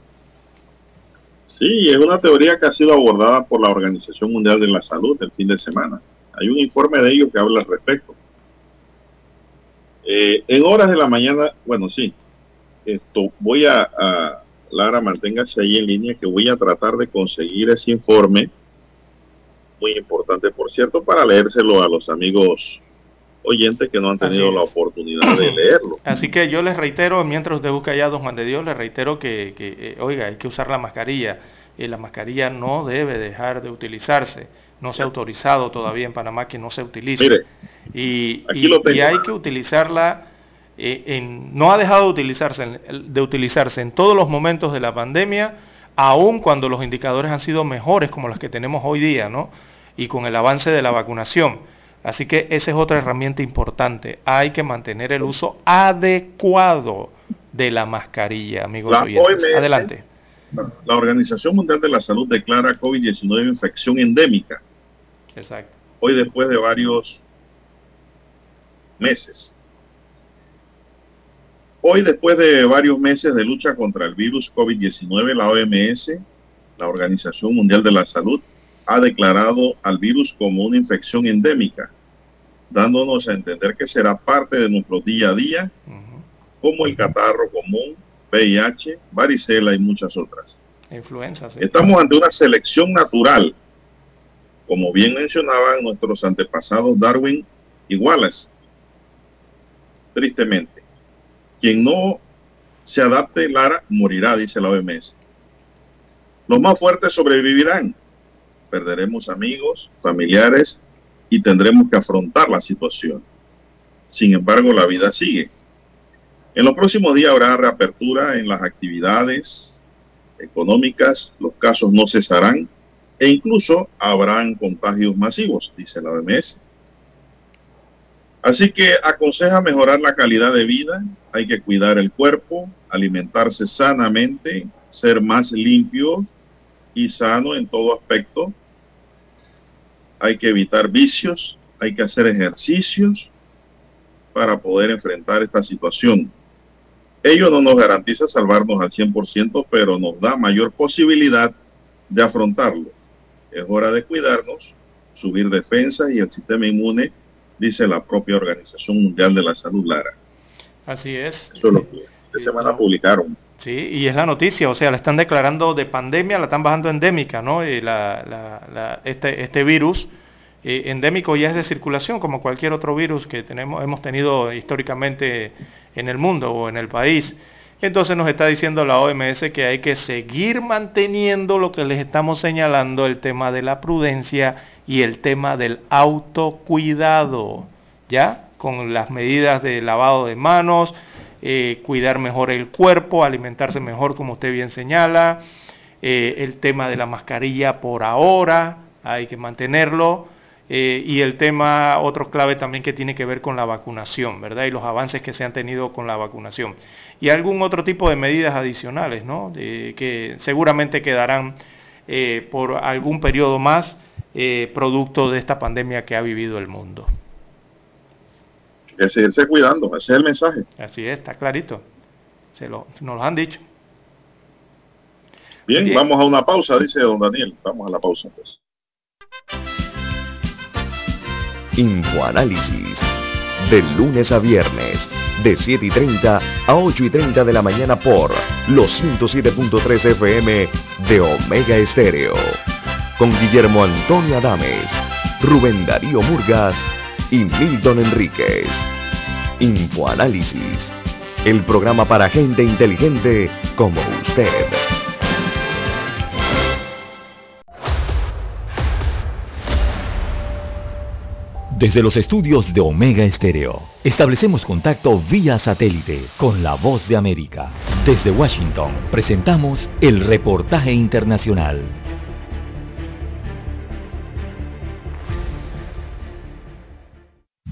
Sí, es una teoría que ha sido abordada por la Organización Mundial de la Salud el fin de semana. Hay un informe de ellos que habla al respecto. Eh, en horas de la mañana, bueno, sí, esto voy a, a, Lara, manténgase ahí en línea, que voy a tratar de conseguir ese informe, muy importante, por cierto, para leérselo a los amigos oyentes que no han tenido la oportunidad de [CLEARS THROAT] leerlo. Así que yo les reitero, mientras usted busca allá, don Juan de Dios, les reitero que, eh, oiga, hay que usar la mascarilla. y la mascarilla no debe dejar de utilizarse. No se ha autorizado todavía en Panamá que no se utilice. Mire, y, y, hay que utilizarla, eh, en, no ha dejado de utilizarse, de utilizarse en todos los momentos de la pandemia, aun cuando los indicadores han sido mejores como los que tenemos hoy día, ¿no? Y con el avance de la vacunación. Así que esa es otra herramienta importante. Hay que mantener el uso adecuado de la mascarilla, amigos la oyentes. Adelante. La Organización Mundial de la Salud declara COVID-19 infección endémica. Exacto. Hoy después de varios meses. Hoy después de varios meses de lucha contra el virus COVID-19, la OMS, la Organización Mundial de la Salud, ha declarado al virus como una infección endémica, dándonos a entender que será parte de nuestro día a día, como el catarro común, VIH, varicela y muchas otras. Influenza, Estamos ante una selección natural, como bien mencionaban nuestros antepasados Darwin y Wallace. Tristemente, quien no se adapte, Lara, morirá, dice la OMS. Los más fuertes sobrevivirán, perderemos amigos, familiares y tendremos que afrontar la situación. Sin embargo, la vida sigue. En los próximos días habrá reapertura en las actividades económicas, los casos no cesarán e incluso habrán contagios masivos, dice la OMS. Así que aconseja mejorar la calidad de vida, hay que cuidar el cuerpo, alimentarse sanamente, ser más limpio y sano en todo aspecto. Hay que evitar vicios, hay que hacer ejercicios para poder enfrentar esta situación. Ello no nos garantiza salvarnos al 100%, pero nos da mayor posibilidad de afrontarlo. Es hora de cuidarnos, subir defensa y el sistema inmune, dice la propia Organización Mundial de la Salud, Lara. Así es. Eso es lo que esta semana publicaron. Sí, y es la noticia, o sea, la están declarando de pandemia, la están bajando endémica, ¿no? La, este, este virus eh, endémico ya es de circulación, como cualquier otro virus que tenemos, hemos tenido históricamente en el mundo o en el país. Entonces nos está diciendo la OMS que hay que seguir manteniendo lo que les estamos señalando, el tema de la prudencia y el tema del autocuidado, ¿ya? Con las medidas de lavado de manos, eh, cuidar mejor el cuerpo, alimentarse mejor, como usted bien señala. Eh, el tema de la mascarilla por ahora, hay que mantenerlo. Eh, y el tema, otro clave también que tiene que ver con la vacunación, ¿verdad? Y los avances que se han tenido con la vacunación. Y algún otro tipo de medidas adicionales, ¿no? que seguramente quedarán por algún periodo más producto de esta pandemia que ha vivido el mundo que seguirse cuidando, ese es el mensaje. Así es, está clarito. Se lo, nos lo han dicho. Bien, vamos a una pausa, dice don Daniel. Vamos a la pausa pues. Infoanálisis. De lunes a viernes, de 7 y 30 a 8 y 30 de la mañana por los 107.3 FM de Omega Estéreo. Con Guillermo Antonio Adames, Rubén Darío Murgas y Milton Enríquez. Infoanálisis, el programa para gente inteligente como usted. Desde los estudios de Omega Estéreo, establecemos contacto vía satélite con la voz de América. Desde Washington, presentamos el reportaje internacional.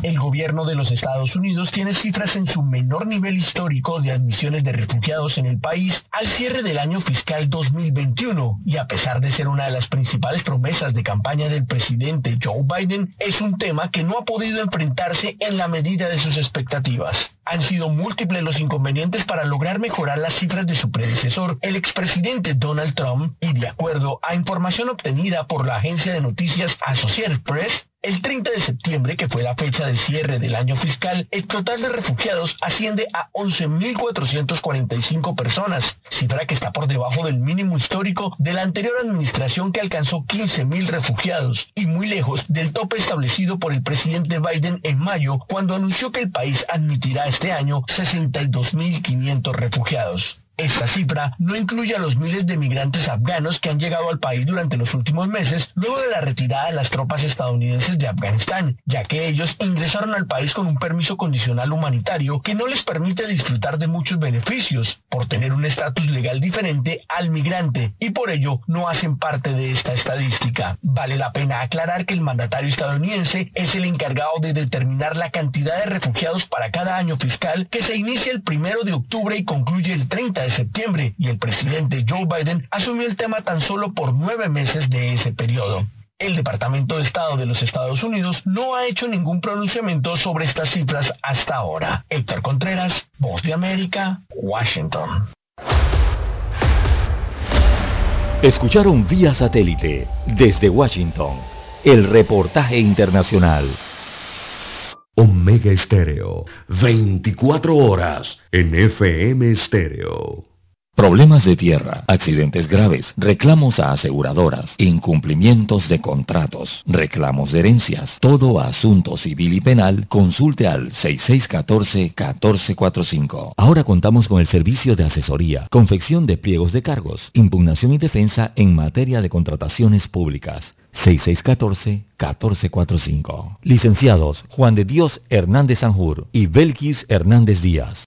El gobierno de los Estados Unidos tiene cifras en su menor nivel histórico de admisiones de refugiados en el país al cierre del año fiscal 2021 y a pesar de ser una de las principales promesas de campaña del presidente Joe Biden, es un tema que no ha podido enfrentarse en la medida de sus expectativas. Han sido múltiples los inconvenientes para lograr mejorar las cifras de su predecesor, el expresidente Donald Trump, y de acuerdo a información obtenida por la agencia de noticias Associated Press, el 30 de septiembre, que fue la fecha de cierre del año fiscal, el total de refugiados asciende a 11.445 personas, cifra que está por debajo del mínimo histórico de la anterior administración que alcanzó 15.000 refugiados y muy lejos del tope establecido por el presidente Biden en mayo cuando anunció que el país admitirá este año 62.500 refugiados. Esta cifra no incluye a los miles de migrantes afganos que han llegado al país durante los últimos meses luego de la retirada de las tropas estadounidenses de Afganistán, ya que ellos ingresaron al país con un permiso condicional humanitario que no les permite disfrutar de muchos beneficios por tener un estatus legal diferente al migrante y por ello no hacen parte de esta estadística. Vale la pena aclarar que el mandatario estadounidense es el encargado de determinar la cantidad de refugiados para cada año fiscal que se inicia el primero de octubre y concluye el 30 de septiembre y el presidente Joe Biden asumió el tema tan solo por nueve meses de ese periodo. El Departamento de Estado de los Estados Unidos no ha hecho ningún pronunciamiento sobre estas cifras hasta ahora. Héctor Contreras, Voz de América, Washington. Escucharon vía satélite desde Washington el reportaje internacional. Omega Estéreo, 24 horas en FM Estéreo. Problemas de tierra, accidentes graves, reclamos a aseguradoras, incumplimientos de contratos, reclamos de herencias, todo asunto civil y penal, consulte al 6614-1445. Ahora contamos con el servicio de asesoría, confección de pliegos de cargos, impugnación y defensa en materia de contrataciones públicas. 6614-1445. Licenciados Juan de Dios Hernández Sanjur y Belkis Hernández Díaz.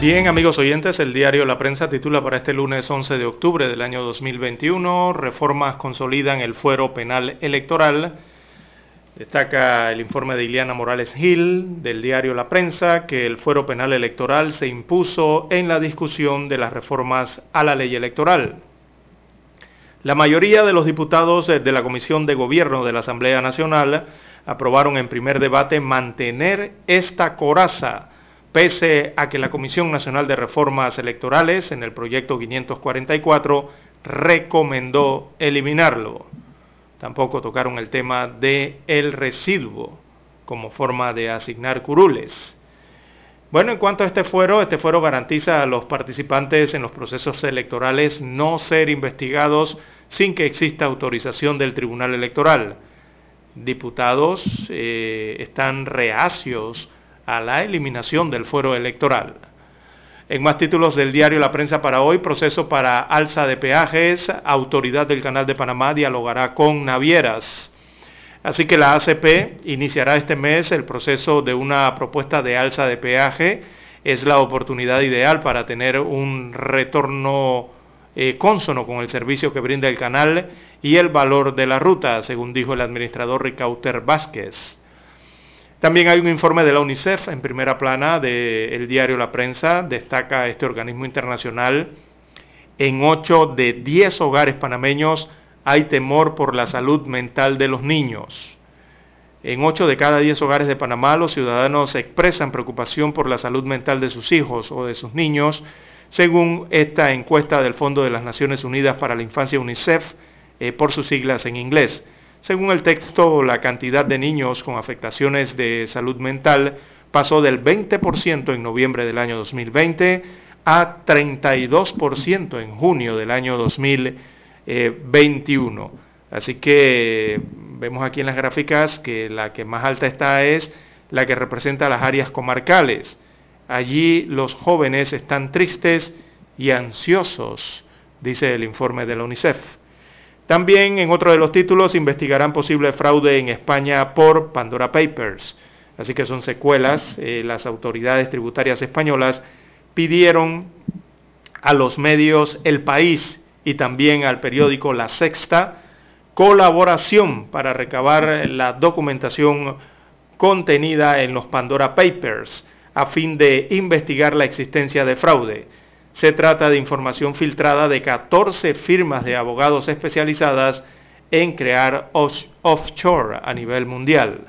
Bien, amigos oyentes, el diario La Prensa titula para este lunes 11 de octubre del año 2021, reformas consolidan el fuero penal electoral. Destaca el informe de Iliana Morales Gil del diario La Prensa que el fuero penal electoral se impuso en la discusión de las reformas a la ley electoral. La mayoría de los diputados de la Comisión de Gobierno de la Asamblea Nacional aprobaron en primer debate mantener esta coraza pese a que la Comisión Nacional de Reformas Electorales en el proyecto 544 recomendó eliminarlo. Tampoco tocaron el tema del el residuo como forma de asignar curules. Bueno, en cuanto a este fuero, este fuero garantiza a los participantes en los procesos electorales no ser investigados sin que exista autorización del Tribunal Electoral. Diputados eh, están reacios a la eliminación del fuero electoral. En más títulos del diario La Prensa para hoy, proceso para alza de peajes, autoridad del Canal de Panamá dialogará con navieras. Así que la ACP iniciará este mes el proceso de una propuesta de alza de peaje. Es la oportunidad ideal para tener un retorno eh, consono con el servicio que brinda el canal y el valor de la ruta, según dijo el administrador Ricauter Vázquez. También hay un informe de la UNICEF en primera plana del diario La Prensa, destaca este organismo internacional, en 8 de 10 hogares panameños hay temor por la salud mental de los niños. En 8 de cada 10 hogares de Panamá los ciudadanos expresan preocupación por la salud mental de sus hijos o de sus niños, según esta encuesta del Fondo de las Naciones Unidas para la Infancia UNICEF, eh, por sus siglas en inglés. Según el texto, la cantidad de niños con afectaciones de salud mental pasó del 20% en noviembre del año 2020 a 32% en junio del año 2021. Así que vemos aquí en las gráficas que la que más alta está es la que representa las áreas comarcales. Allí los jóvenes están tristes y ansiosos, dice el informe de la UNICEF. También en otro de los títulos investigarán posible fraude en España por Pandora Papers. Así que son secuelas. Eh, las autoridades tributarias españolas pidieron a los medios El País y también al periódico La Sexta colaboración para recabar la documentación contenida en los Pandora Papers a fin de investigar la existencia de fraude. Se trata de información filtrada de 14 firmas de abogados especializadas en crear offshore a nivel mundial.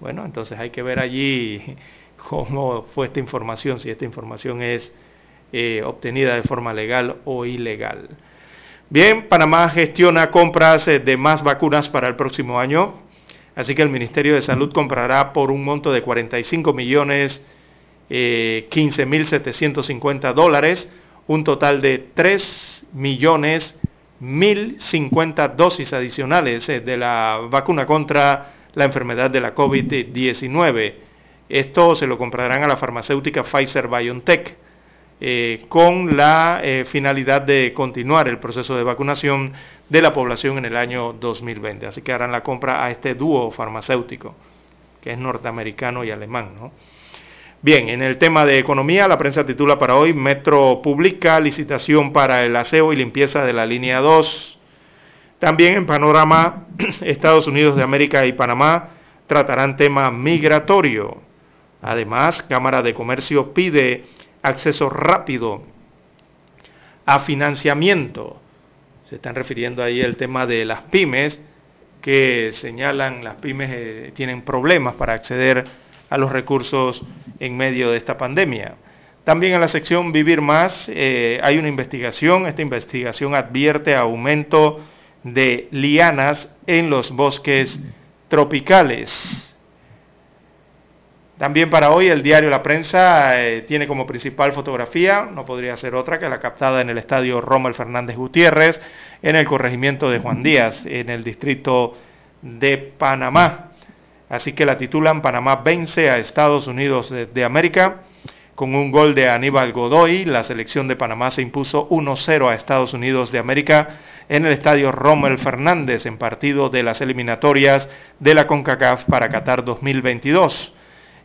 Bueno, entonces hay que ver allí [LAUGHS] cómo fue esta información, si esta información es eh, obtenida de forma legal o ilegal. Bien, Panamá gestiona compras eh, de más vacunas para el próximo año, así que el Ministerio de Salud comprará por un monto de 45 millones eh, 15.750 dólares, un total de 3 millones 1.050 dosis adicionales eh, de la vacuna contra la enfermedad de la COVID-19. Esto se lo comprarán a la farmacéutica Pfizer BioNTech eh, con la eh, finalidad de continuar el proceso de vacunación de la población en el año 2020. Así que harán la compra a este dúo farmacéutico, que es norteamericano y alemán. ¿no? Bien, en el tema de economía, la prensa titula para hoy, Metro publica licitación para el aseo y limpieza de la línea 2. También en panorama, [CLEARS THROAT] Estados Unidos de América y Panamá tratarán tema migratorio. Además, Cámara de Comercio pide acceso rápido a financiamiento. Se están refiriendo ahí al tema de las pymes, que señalan las pymes eh, tienen problemas para acceder a los recursos en medio de esta pandemia. También en la sección Vivir Más eh, hay una investigación. Esta investigación advierte aumento de lianas en los bosques tropicales. También para hoy el diario La Prensa eh, tiene como principal fotografía, no podría ser otra que la captada en el estadio Rommel Fernández Gutiérrez, en el corregimiento de Juan Díaz, en el distrito de Panamá. Así que la titulan Panamá vence a Estados Unidos de, América. Con un gol de Aníbal Godoy, la selección de Panamá se impuso 1-0 a Estados Unidos de América en el estadio Rommel Fernández en partido de las eliminatorias de la CONCACAF para Qatar 2022.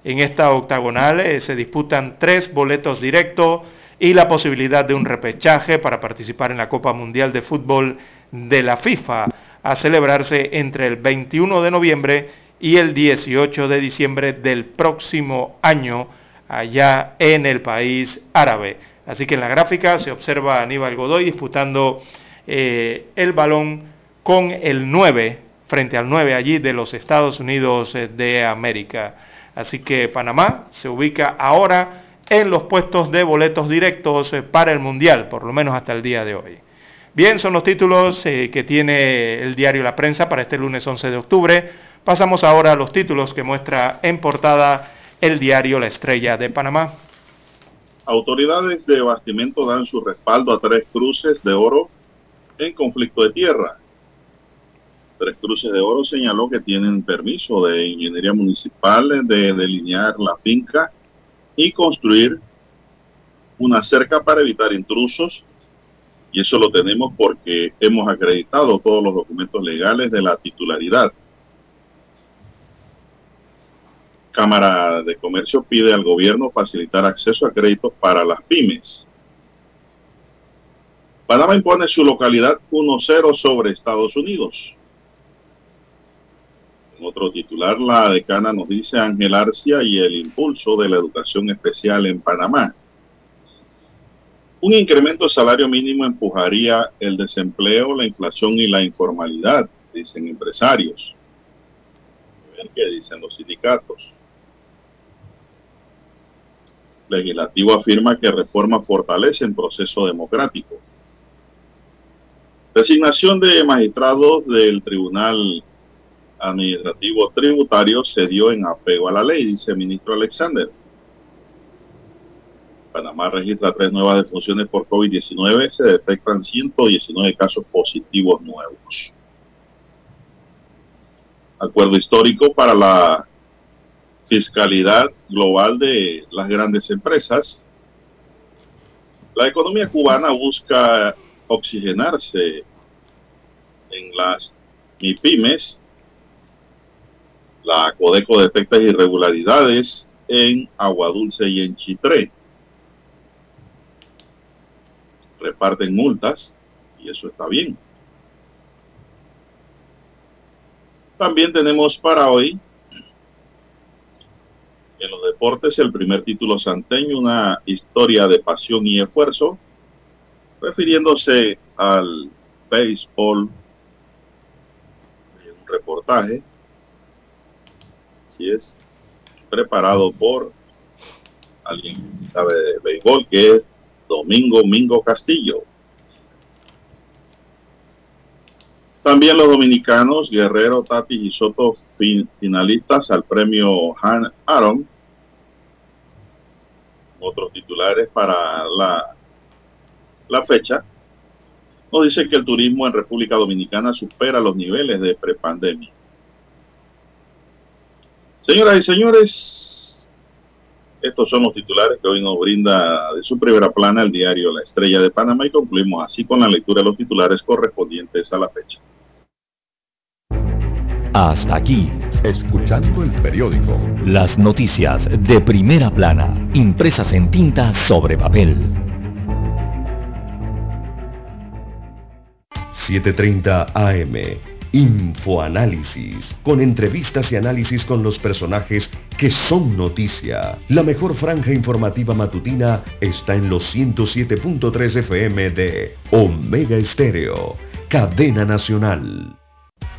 En esta octagonal eh, se disputan tres boletos directos y la posibilidad de un repechaje para participar en la Copa Mundial de Fútbol de la FIFA, a celebrarse entre el 21 de noviembre y el 18 de diciembre del próximo año allá en el país árabe. Así que en la gráfica se observa Aníbal Godoy disputando eh, el balón con el 9, frente al 9 allí de los Estados Unidos eh, de América. Así que Panamá se ubica ahora en los puestos de boletos directos eh, para el Mundial, por lo menos hasta el día de hoy. Bien, son los títulos que tiene el diario La Prensa para este lunes 11 de octubre. Pasamos ahora a los títulos que muestra en portada el diario La Estrella de Panamá. Autoridades de bastimento dan su respaldo a tres cruces de oro en conflicto de tierra. Tres Cruces de Oro señaló que tienen permiso de ingeniería municipal de delinear la finca y construir una cerca para evitar intrusos. Y eso lo tenemos porque hemos acreditado todos los documentos legales de la titularidad. Cámara de Comercio pide al gobierno facilitar acceso a créditos para las pymes. Panamá impone su localidad 1-0 sobre Estados Unidos. En otro titular, la decana nos dice Ángel Arcia y el impulso de la educación especial en Panamá. Un incremento de salario mínimo empujaría el desempleo, la inflación y la informalidad, dicen empresarios. A ver qué dicen los sindicatos. Legislativo afirma que reforma fortalece el proceso democrático. Designación de magistrados del Tribunal administrativo tributario se dio en apego a la ley, dice el ministro Alexander. Panamá registra tres nuevas defunciones por COVID-19, se detectan 119 casos positivos nuevos. Acuerdo histórico para la fiscalidad global de las grandes empresas. La economía cubana busca oxigenarse en las MIPIMES la Codeco detecta irregularidades en Agua Dulce y en Chitré. Reparten multas y eso está bien. También tenemos para hoy en los deportes el primer título santeño, una historia de pasión y esfuerzo, refiriéndose al béisbol, un reportaje Así es. Preparado por alguien que sabe de béisbol, que es Domingo Mingo Castillo. También los dominicanos, Guerrero, Tati y Soto, finalistas al premio Han Aaron. Otros titulares para la, la fecha. Nos dice que el turismo en República Dominicana supera los niveles de prepandemia. Señoras y señores, estos son los titulares que hoy nos brinda de su primera plana el diario La Estrella de Panamá y concluimos así con la lectura de los titulares correspondientes a la fecha. Hasta aquí, escuchando el periódico. Las noticias de primera plana, impresas en tinta sobre papel. 7.30 AM Infoanálisis, con entrevistas y análisis con los personajes que son noticia. La mejor franja informativa matutina está en los 107.3 FM de Omega Estéreo, cadena nacional.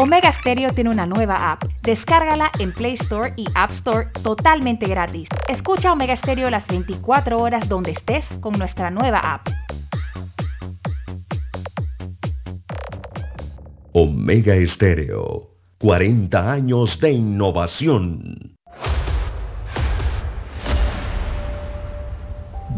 Omega Stereo tiene una nueva app. Descárgala en Play Store y App Store totalmente gratis. Escucha Omega Stereo las 24 horas donde estés con nuestra nueva app. Omega Estéreo, 40 años de innovación.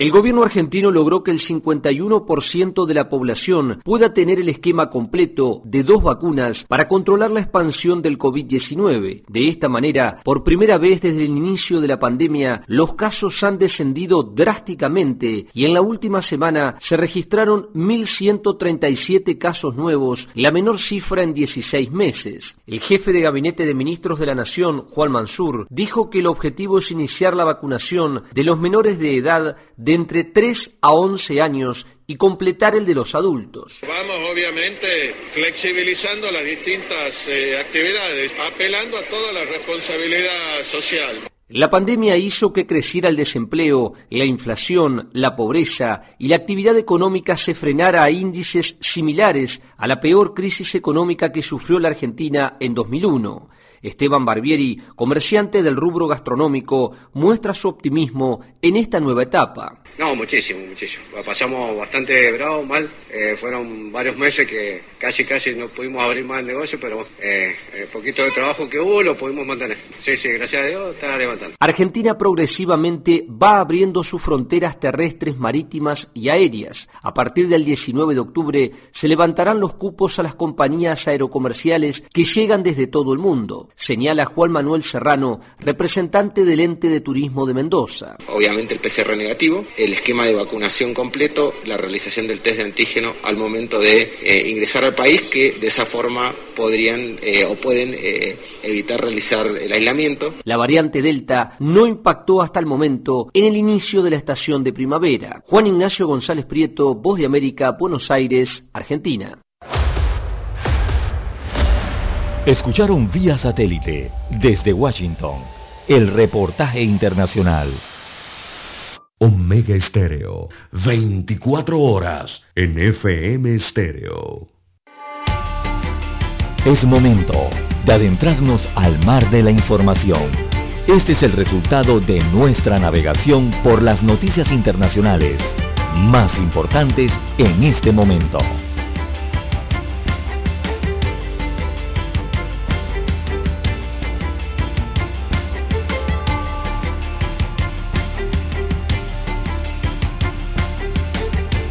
El gobierno argentino logró que el 51% de la población pueda tener el esquema completo de dos vacunas para controlar la expansión del COVID-19. De esta manera, por primera vez desde el inicio de la pandemia, los casos han descendido drásticamente y en la última semana se registraron 1.137 casos nuevos, la menor cifra en 16 meses. El jefe de gabinete de ministros de la Nación, Juan Mansur, dijo que el objetivo es iniciar la vacunación de los menores de edad entre 3 a 11 años y completar el de los adultos. Vamos obviamente flexibilizando las distintas eh, actividades, apelando a toda la responsabilidad social. La pandemia hizo que creciera el desempleo, la inflación, la pobreza y la actividad económica se frenara a índices similares a la peor crisis económica que sufrió la Argentina en 2001. Esteban Barbieri, comerciante del rubro gastronómico, muestra su optimismo en esta nueva etapa. No, muchísimo, muchísimo. La pasamos bastante bravo, mal. Eh, fueron varios meses que casi, casi no pudimos abrir más el negocio, pero eh, el poquito de trabajo que hubo lo pudimos mantener. Sí, sí, gracias a Dios está levantando. Argentina progresivamente va abriendo sus fronteras terrestres, marítimas y aéreas. A partir del 19 de octubre se levantarán los cupos a las compañías aerocomerciales que llegan desde todo el mundo, señala Juan Manuel Serrano, representante del ente de turismo de Mendoza. Obviamente el PCR negativo, el esquema de vacunación completo, la realización del test de antígeno al momento de eh, ingresar al país, que de esa forma podrían eh, o pueden eh, evitar realizar el aislamiento. La variante Delta no impactó hasta el momento en el inicio de la estación de primavera. Juan Ignacio González Prieto, Voz de América, Buenos Aires, Argentina. Escucharon vía satélite desde Washington el reportaje internacional. Omega Estéreo, 24 horas en FM Estéreo. Es momento de adentrarnos al mar de la información. Este es el resultado de nuestra navegación por las noticias internacionales más importantes en este momento.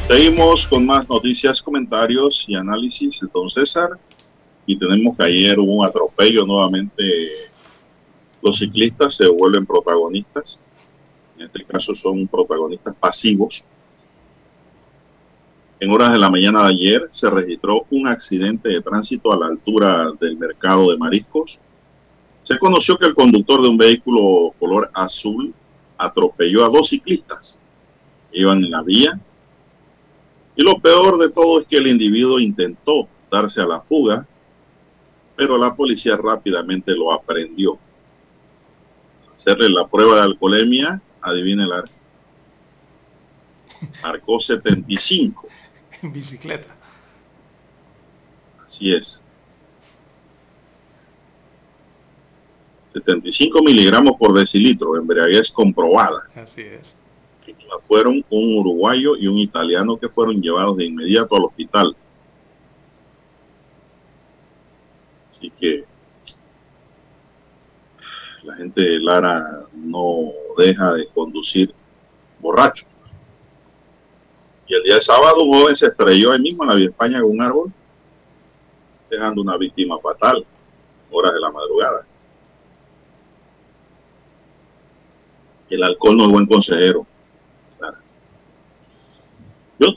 Seguimos con más noticias, comentarios y análisis, don César. Y tenemos que ayer hubo un atropello nuevamente. Los ciclistas se vuelven protagonistas. En este caso son protagonistas pasivos. En horas de la mañana de ayer se registró un accidente de tránsito a la altura del mercado de mariscos. Se conoció que el conductor de un vehículo color azul atropelló a dos ciclistas. Iban en la vía y lo peor de todo es que el individuo intentó darse a la fuga, pero la policía rápidamente lo aprendió. Hacerle la prueba de alcoholemia, adivine la marcó 75. En bicicleta. Así es. 75 miligramos por decilitro, embriaguez comprobada. Así es fueron un uruguayo y un italiano que fueron llevados de inmediato al hospital. Así que la gente de Lara no deja de conducir borracho. Y el día de sábado un joven se estrelló ahí mismo en la Vía España con un árbol, dejando una víctima fatal, horas de la madrugada. El alcohol no es buen consejero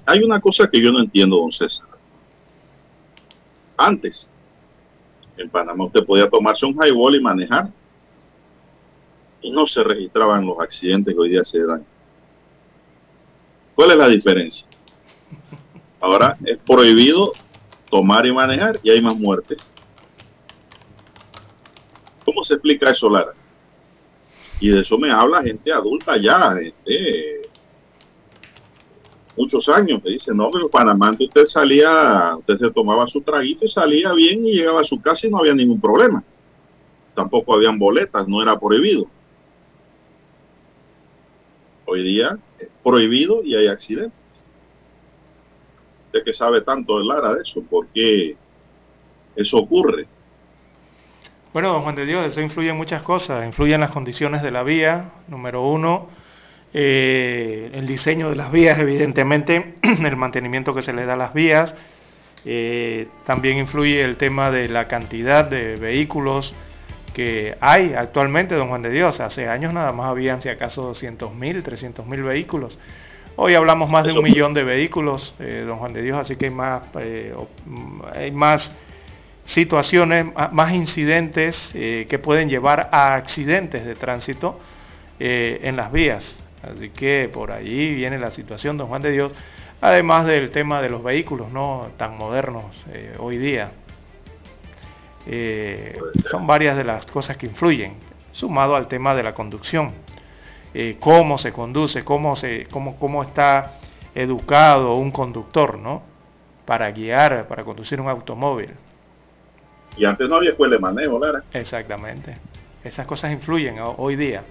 hay una cosa que yo no entiendo, don César. Antes, en Panamá usted podía tomarse un highball y manejar. Y no se registraban los accidentes que hoy día se dan. ¿Cuál es la diferencia? Ahora es prohibido tomar y manejar y hay más muertes. ¿Cómo se explica eso, Lara? Y de eso me habla gente adulta ya, gente muchos años. Me dice, no, pero Panamá usted salía, usted se tomaba su traguito y salía bien y llegaba a su casa y no había ningún problema. Tampoco habían boletas, no era prohibido. Hoy día es prohibido y hay accidentes. Usted que sabe tanto, Lara, de eso, ¿por qué eso ocurre? Bueno, don Juan de Dios, eso influye en muchas cosas. Influye en las condiciones de la vía, número uno el diseño de las vías, evidentemente, [CLEARS THROAT] el mantenimiento que se le da a las vías, también influye el tema de la cantidad de vehículos que hay actualmente, don Juan de Dios. Hace años nada más habían, si acaso, 200.000, 300.000 vehículos. Hoy hablamos más de un millón de vehículos, eh, don Juan de Dios, así que hay más, eh, hay más situaciones, más incidentes eh, que pueden llevar a accidentes de tránsito en las vías. Así que por allí viene la situación, don Juan de Dios, además del tema de los vehículos no tan modernos hoy día. son varias de las cosas que influyen, sumado al tema de la conducción. Eh, cómo se conduce, cómo, se, cómo, cómo está educado un conductor, ¿no? Para guiar, para conducir un automóvil. Y antes no había escuela de manejo, Lara. Exactamente. Esas cosas influyen hoy día.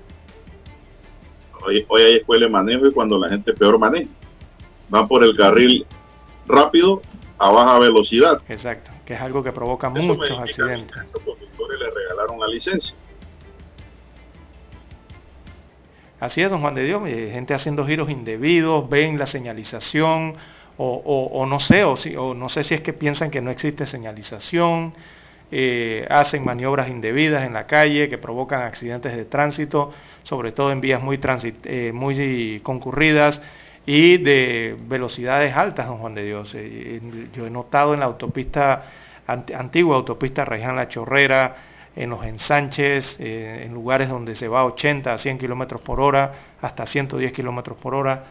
Hoy, hoy hay escuela de manejo y cuando la gente peor maneja. Van por el carril rápido a baja velocidad. Exacto, que es algo que provoca muchos accidentes. A conductores le regalaron la licencia. Así es, don Juan de Dios, eh, gente haciendo giros indebidos, ven la señalización, o, no sé, o, si, o, no sé si es que piensan que no existe señalización, eh, hacen maniobras indebidas en la calle que provocan accidentes de tránsito, sobre todo en vías muy, eh, muy concurridas y de velocidades altas, don Juan de Dios. yo he notado en la autopista, antigua autopista Reján La Chorrera, en los ensanches, eh, en lugares donde se va a 80 a 100 kilómetros por hora, hasta 110 kilómetros por hora.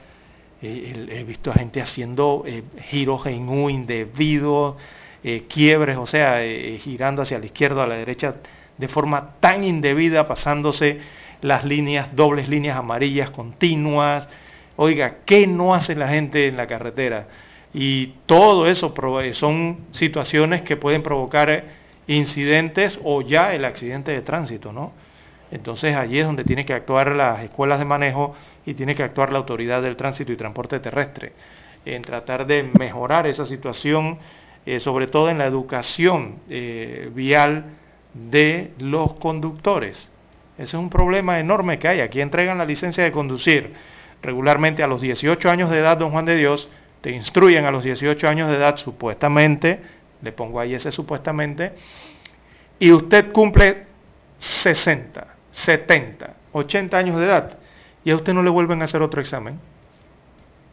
Eh, he visto a gente haciendo eh, giros en U indebidos, quiebres, o sea, girando hacia la izquierda o a la derecha de forma tan indebida, pasándose las líneas, dobles líneas amarillas continuas. Oiga, ¿qué no hace la gente en la carretera? Y todo eso son situaciones que pueden provocar incidentes o ya el accidente de tránsito, ¿no? Entonces allí es donde tiene que actuar las escuelas de manejo y tiene que actuar la autoridad del tránsito y transporte terrestre en tratar de mejorar esa situación, eh, sobre todo en la educación eh, vial de los conductores. Ese es un problema enorme que hay. Aquí entregan la licencia de conducir regularmente a los 18 años de edad, don Juan de Dios, te instruyen a los 18 años de edad supuestamente le pongo ahí ese supuestamente, y usted cumple 60, 70, 80 años de edad, y a usted no le vuelven a hacer otro examen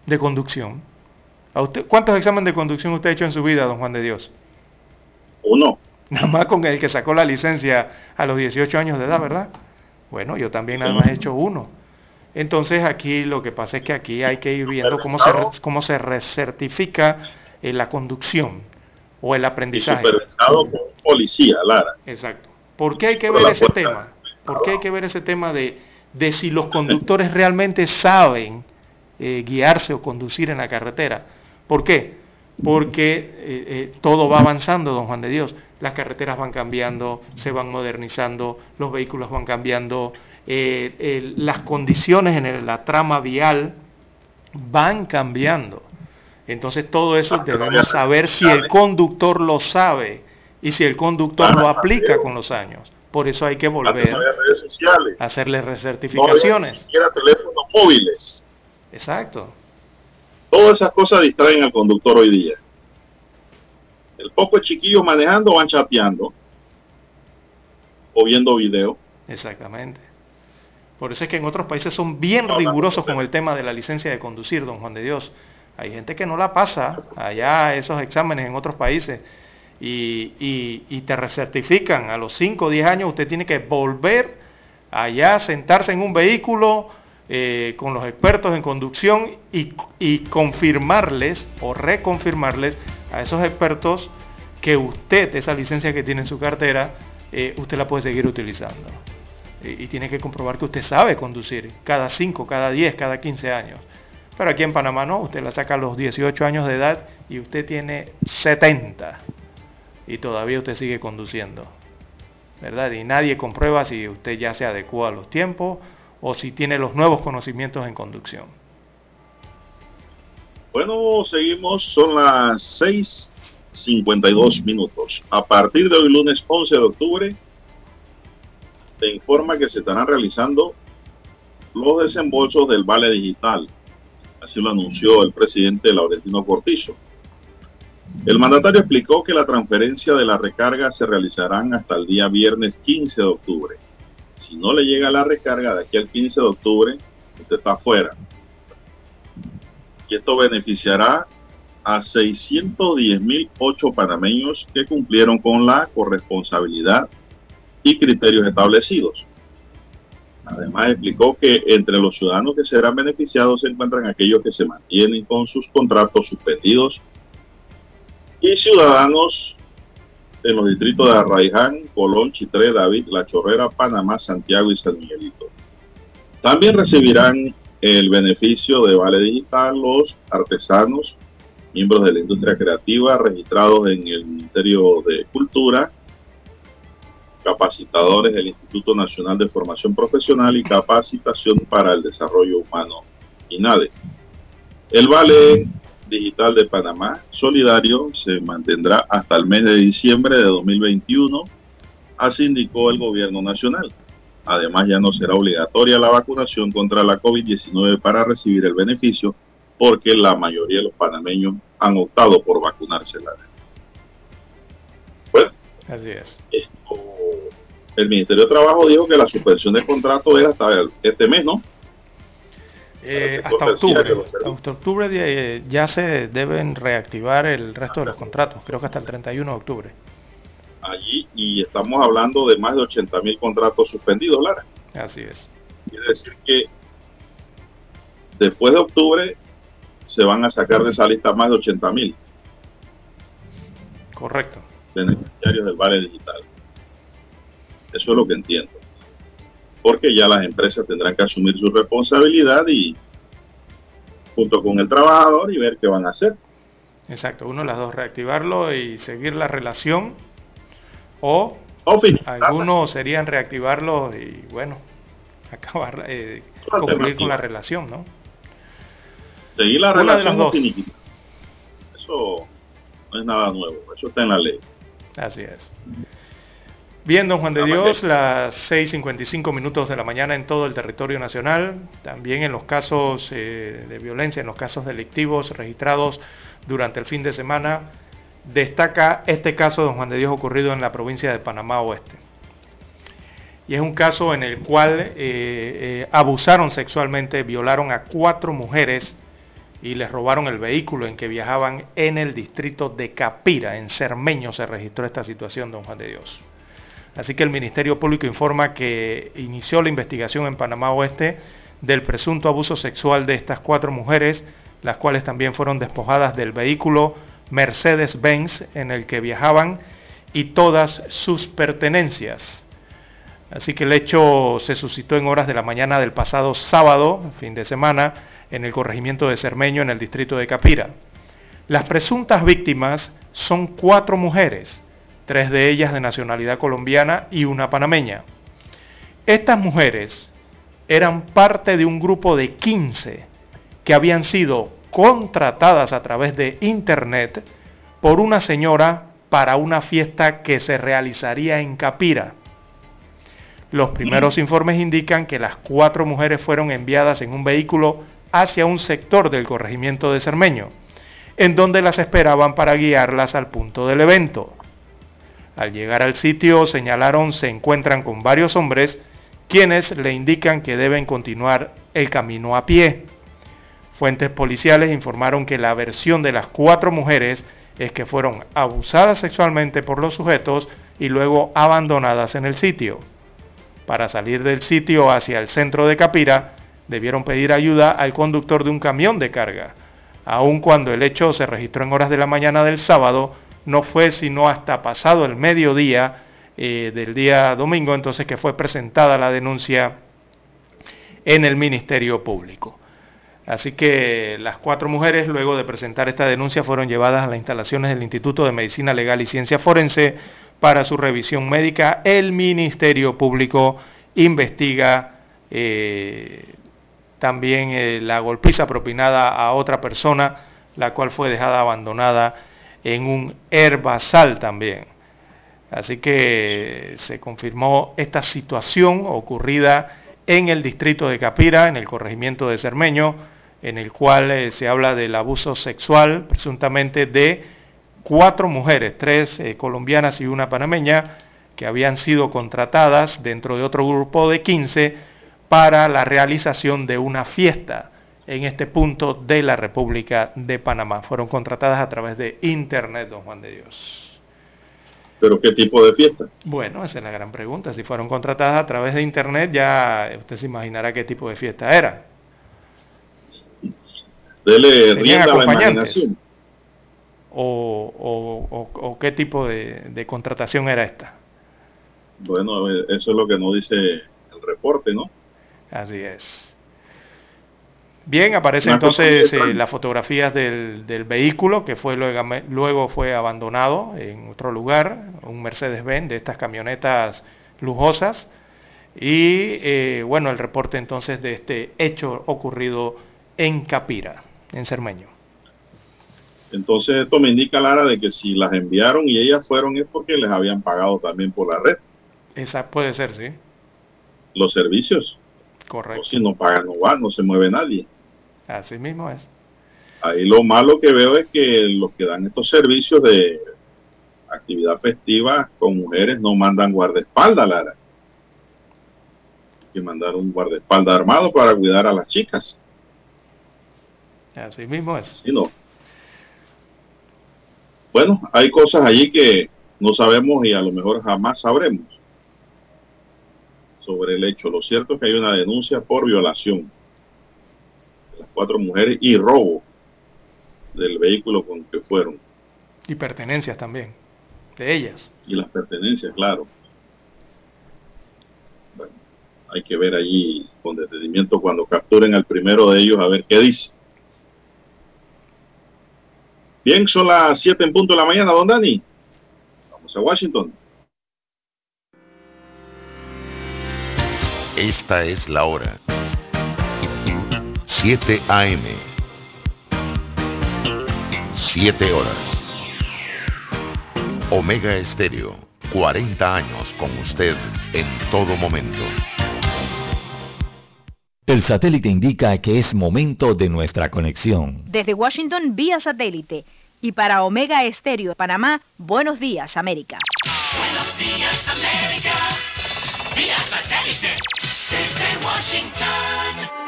de conducción. ¿A usted, ¿Cuántos exámenes de conducción usted ha hecho en su vida, don Juan de Dios? Uno. Nada más con el que sacó la licencia a los 18 años de edad, ¿verdad? Bueno, yo también nada más he hecho uno. Entonces aquí lo que pasa es que aquí hay que ir viendo cómo se, cómo se recertifica eh, la conducción o el aprendizaje. Y supervisado por policía, Lara. Exacto. ¿Por qué hay que ver ese tema? ¿Por qué hay que ver ese tema de, de si los conductores realmente saben eh, guiarse o conducir en la carretera? ¿Por qué? Porque eh, eh, todo va avanzando, don Juan de Dios. Las carreteras van cambiando, se van modernizando, los vehículos van cambiando, las condiciones en la trama vial van cambiando. Entonces todo eso debemos saber si el conductor lo sabe y si el conductor lo aplica con los años. Por eso hay que volver a hacerle recertificaciones. ni siquiera teléfonos móviles. Exacto. Todas esas cosas distraen al conductor hoy día. El poco chiquillo manejando van chateando o viendo video. Exactamente. Por eso es que en otros países son bien rigurosos con el tema de la licencia de conducir, don Juan de Dios. Hay gente que no la pasa allá esos exámenes en otros países y, te recertifican. A los 5 o 10 años usted tiene que volver allá, sentarse en un vehículo eh, con los expertos en conducción y, confirmarles o reconfirmarles a esos expertos que usted, esa licencia que tiene en su cartera, eh, usted la puede seguir utilizando. Y, y, tiene que comprobar que usted sabe conducir cada 5, cada 10, cada 15 años. Pero aquí en Panamá no, usted la saca a los 18 años de edad y usted tiene 70 y todavía usted sigue conduciendo. ¿Verdad? Y nadie comprueba si usted ya se adecua a los tiempos o si tiene los nuevos conocimientos en conducción. Bueno, seguimos, son las 6.52 minutos. A partir de hoy, lunes 11 de octubre, te informa que se estarán realizando los desembolsos del Vale Digital. Así lo anunció el presidente Laurentino Cortizo. El mandatario explicó que la transferencia de la recarga se realizarán hasta el día viernes 15 de octubre. Si no le llega la recarga de aquí al 15 de octubre, usted está afuera. Y esto beneficiará a 610.008 panameños que cumplieron con la corresponsabilidad y criterios establecidos. Además explicó que entre los ciudadanos que serán beneficiados se encuentran aquellos que se mantienen con sus contratos suspendidos y ciudadanos en los distritos de Arraiján, Colón, Chitré, David, La Chorrera, Panamá, Santiago y San Miguelito. También recibirán el beneficio de Vale Digital los artesanos, miembros de la industria creativa registrados en el Ministerio de Cultura, capacitadores del Instituto Nacional de Formación Profesional y Capacitación para el Desarrollo Humano, INADE. El Vale Digital de Panamá Solidario se mantendrá hasta el mes de diciembre de 2021, así indicó el gobierno nacional. Además, ya no será obligatoria la vacunación contra la COVID-19 para recibir el beneficio, porque la mayoría de los panameños han optado por vacunarse. Bueno, así es. Esto el Ministerio de Trabajo dijo que la suspensión del contrato era hasta este mes, ¿no? Eh, hasta octubre. Hasta octubre ya se deben reactivar el resto de los contratos, creo que hasta el 31 de octubre. Allí, y estamos hablando de más de 80 mil contratos suspendidos, Lara. Así es. Quiere decir que después de octubre se van a sacar de esa lista más de 80 mil. Correcto. Beneficiarios del Vale Digital. Eso es lo que entiendo. Porque ya las empresas tendrán que asumir su responsabilidad y junto con el trabajador y ver qué van a hacer. Exacto, uno de las dos, reactivarlo y seguir la relación o, algunos serían reactivarlo y bueno, [LAUGHS] acabar, eh, concluir con la relación, ¿no? Seguir la relación Eso no es nada nuevo, eso está en la ley. Así es. Bien, don Juan de Dios, las 6.55 minutos de la mañana en todo el territorio nacional, también en los casos eh, de violencia, en los casos delictivos registrados durante el fin de semana, destaca este caso, don Juan de Dios, ocurrido en la provincia de Panamá Oeste. Y es un caso en el cual eh, eh, abusaron sexualmente, violaron a cuatro mujeres y les robaron el vehículo en que viajaban en el distrito de Capira, en Cermeño se registró esta situación, don Juan de Dios. Así que el Ministerio Público informa que inició la investigación en Panamá Oeste del presunto abuso sexual de estas cuatro mujeres, las cuales también fueron despojadas del vehículo Mercedes-Benz en el que viajaban y todas sus pertenencias. Así que el hecho se suscitó en horas de la mañana del pasado sábado, fin de semana, en el corregimiento de Cermeño, en el distrito de Capira. Las presuntas víctimas son cuatro mujeres, tres de ellas de nacionalidad colombiana y una panameña. Estas mujeres eran parte de un grupo de 15 que habían sido contratadas a través de Internet por una señora para una fiesta que se realizaría en Capira. Los primeros informes indican que las cuatro mujeres fueron enviadas en un vehículo hacia un sector del corregimiento de Cermeño, en donde las esperaban para guiarlas al punto del evento. Al llegar al sitio señalaron se encuentran con varios hombres quienes le indican que deben continuar el camino a pie. Fuentes policiales informaron que la versión de las cuatro mujeres es que fueron abusadas sexualmente por los sujetos y luego abandonadas en el sitio. Para salir del sitio hacia el centro de Capira, debieron pedir ayuda al conductor de un camión de carga. Aun cuando el hecho se registró en horas de la mañana del sábado, no fue sino hasta pasado el mediodía eh, del día domingo, entonces que fue presentada la denuncia en el Ministerio Público. Así que las cuatro mujeres, luego de presentar esta denuncia, fueron llevadas a las instalaciones del Instituto de Medicina Legal y Ciencia Forense para su revisión médica. El Ministerio Público investiga eh, también eh, la golpiza propinada a otra persona, la cual fue dejada abandonada en un herbazal también. Así que se confirmó esta situación ocurrida en el distrito de Capira, en el corregimiento de Cermeño, en el cual eh, se habla del abuso sexual presuntamente de cuatro mujeres, tres eh, colombianas y una panameña, que habían sido contratadas dentro de otro grupo de 15 para la realización de una fiesta en este punto de la República de Panamá. Fueron contratadas a través de Internet, don Juan de Dios. ¿Pero qué tipo de fiesta? Bueno, esa es la gran pregunta. Si fueron contratadas a través de Internet, ya usted se imaginará qué tipo de fiesta era. Dele rienda a la imaginación. O, o, qué tipo de, de contratación era esta? Bueno, eso es lo que nos dice el reporte, ¿no? Así es. Bien, aparece entonces eh, las fotografías del, vehículo que fue luego, luego, fue abandonado en otro lugar, un Mercedes-Benz de estas camionetas lujosas. Y eh, bueno, el reporte entonces de este hecho ocurrido en Capira, en Cermeño. Entonces esto me indica, Lara, de que si las enviaron y ellas fueron es porque les habían pagado también por la red. Esa puede ser, sí. Los servicios. Correcto. si no pagan, no va, no se mueve nadie. Así mismo es. Ahí lo malo que veo es que los que dan estos servicios de actividad festiva con mujeres no mandan guardaespaldas, Lara. Hay que mandar un guardaespaldas armado para cuidar a las chicas. Así mismo es. Sí, no. Bueno, hay cosas allí que no sabemos y a lo mejor jamás sabremos sobre el hecho. Lo cierto es que hay una denuncia por violación cuatro mujeres y robo del vehículo con que fueron. Y pertenencias también, de ellas. Y las pertenencias, claro. Bueno, hay que ver allí con detenimiento cuando capturen al primero de ellos a ver qué dice. Bien, son las 7 en punto de la mañana, don Dani. Vamos a Washington. Esta es la hora. 7 AM. 7 horas. Omega Estéreo. 40 años con usted en todo momento. El satélite indica que es momento de nuestra conexión. Desde Washington vía satélite y para Omega Estéreo de Panamá, buenos días América. Buenos días América, vía satélite desde Washington.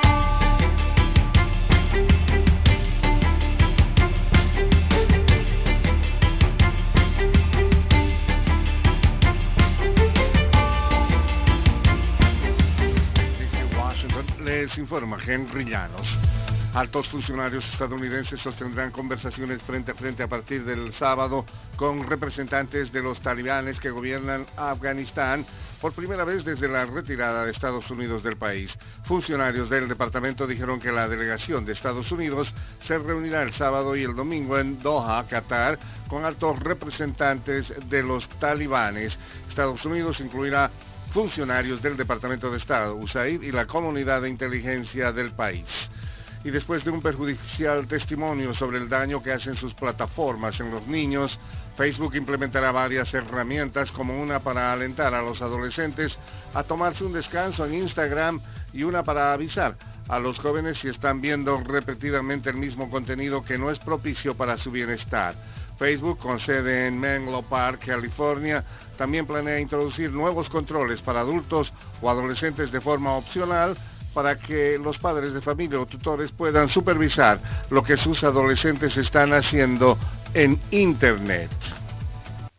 Les informa Henry Llanos. Altos funcionarios estadounidenses sostendrán conversaciones frente a frente a partir del sábado con representantes de los talibanes que gobiernan Afganistán por primera vez desde la retirada de Estados Unidos del país. Funcionarios del departamento dijeron que la delegación de Estados Unidos se reunirá el sábado y el domingo en Doha, Qatar, con altos representantes de los talibanes. Estados Unidos incluirá funcionarios del Departamento de Estado, USAID y la comunidad de inteligencia del país y después de un perjudicial testimonio sobre el daño que hacen sus plataformas en los niños, Facebook implementará varias herramientas como una para alentar a los adolescentes a tomarse un descanso en Instagram y una para avisar a los jóvenes si están viendo repetidamente el mismo contenido que no es propicio para su bienestar. Facebook, con sede en Menlo Park, California, también planea introducir nuevos controles para adultos o adolescentes de forma opcional para que los padres de familia o tutores puedan supervisar lo que sus adolescentes están haciendo en Internet.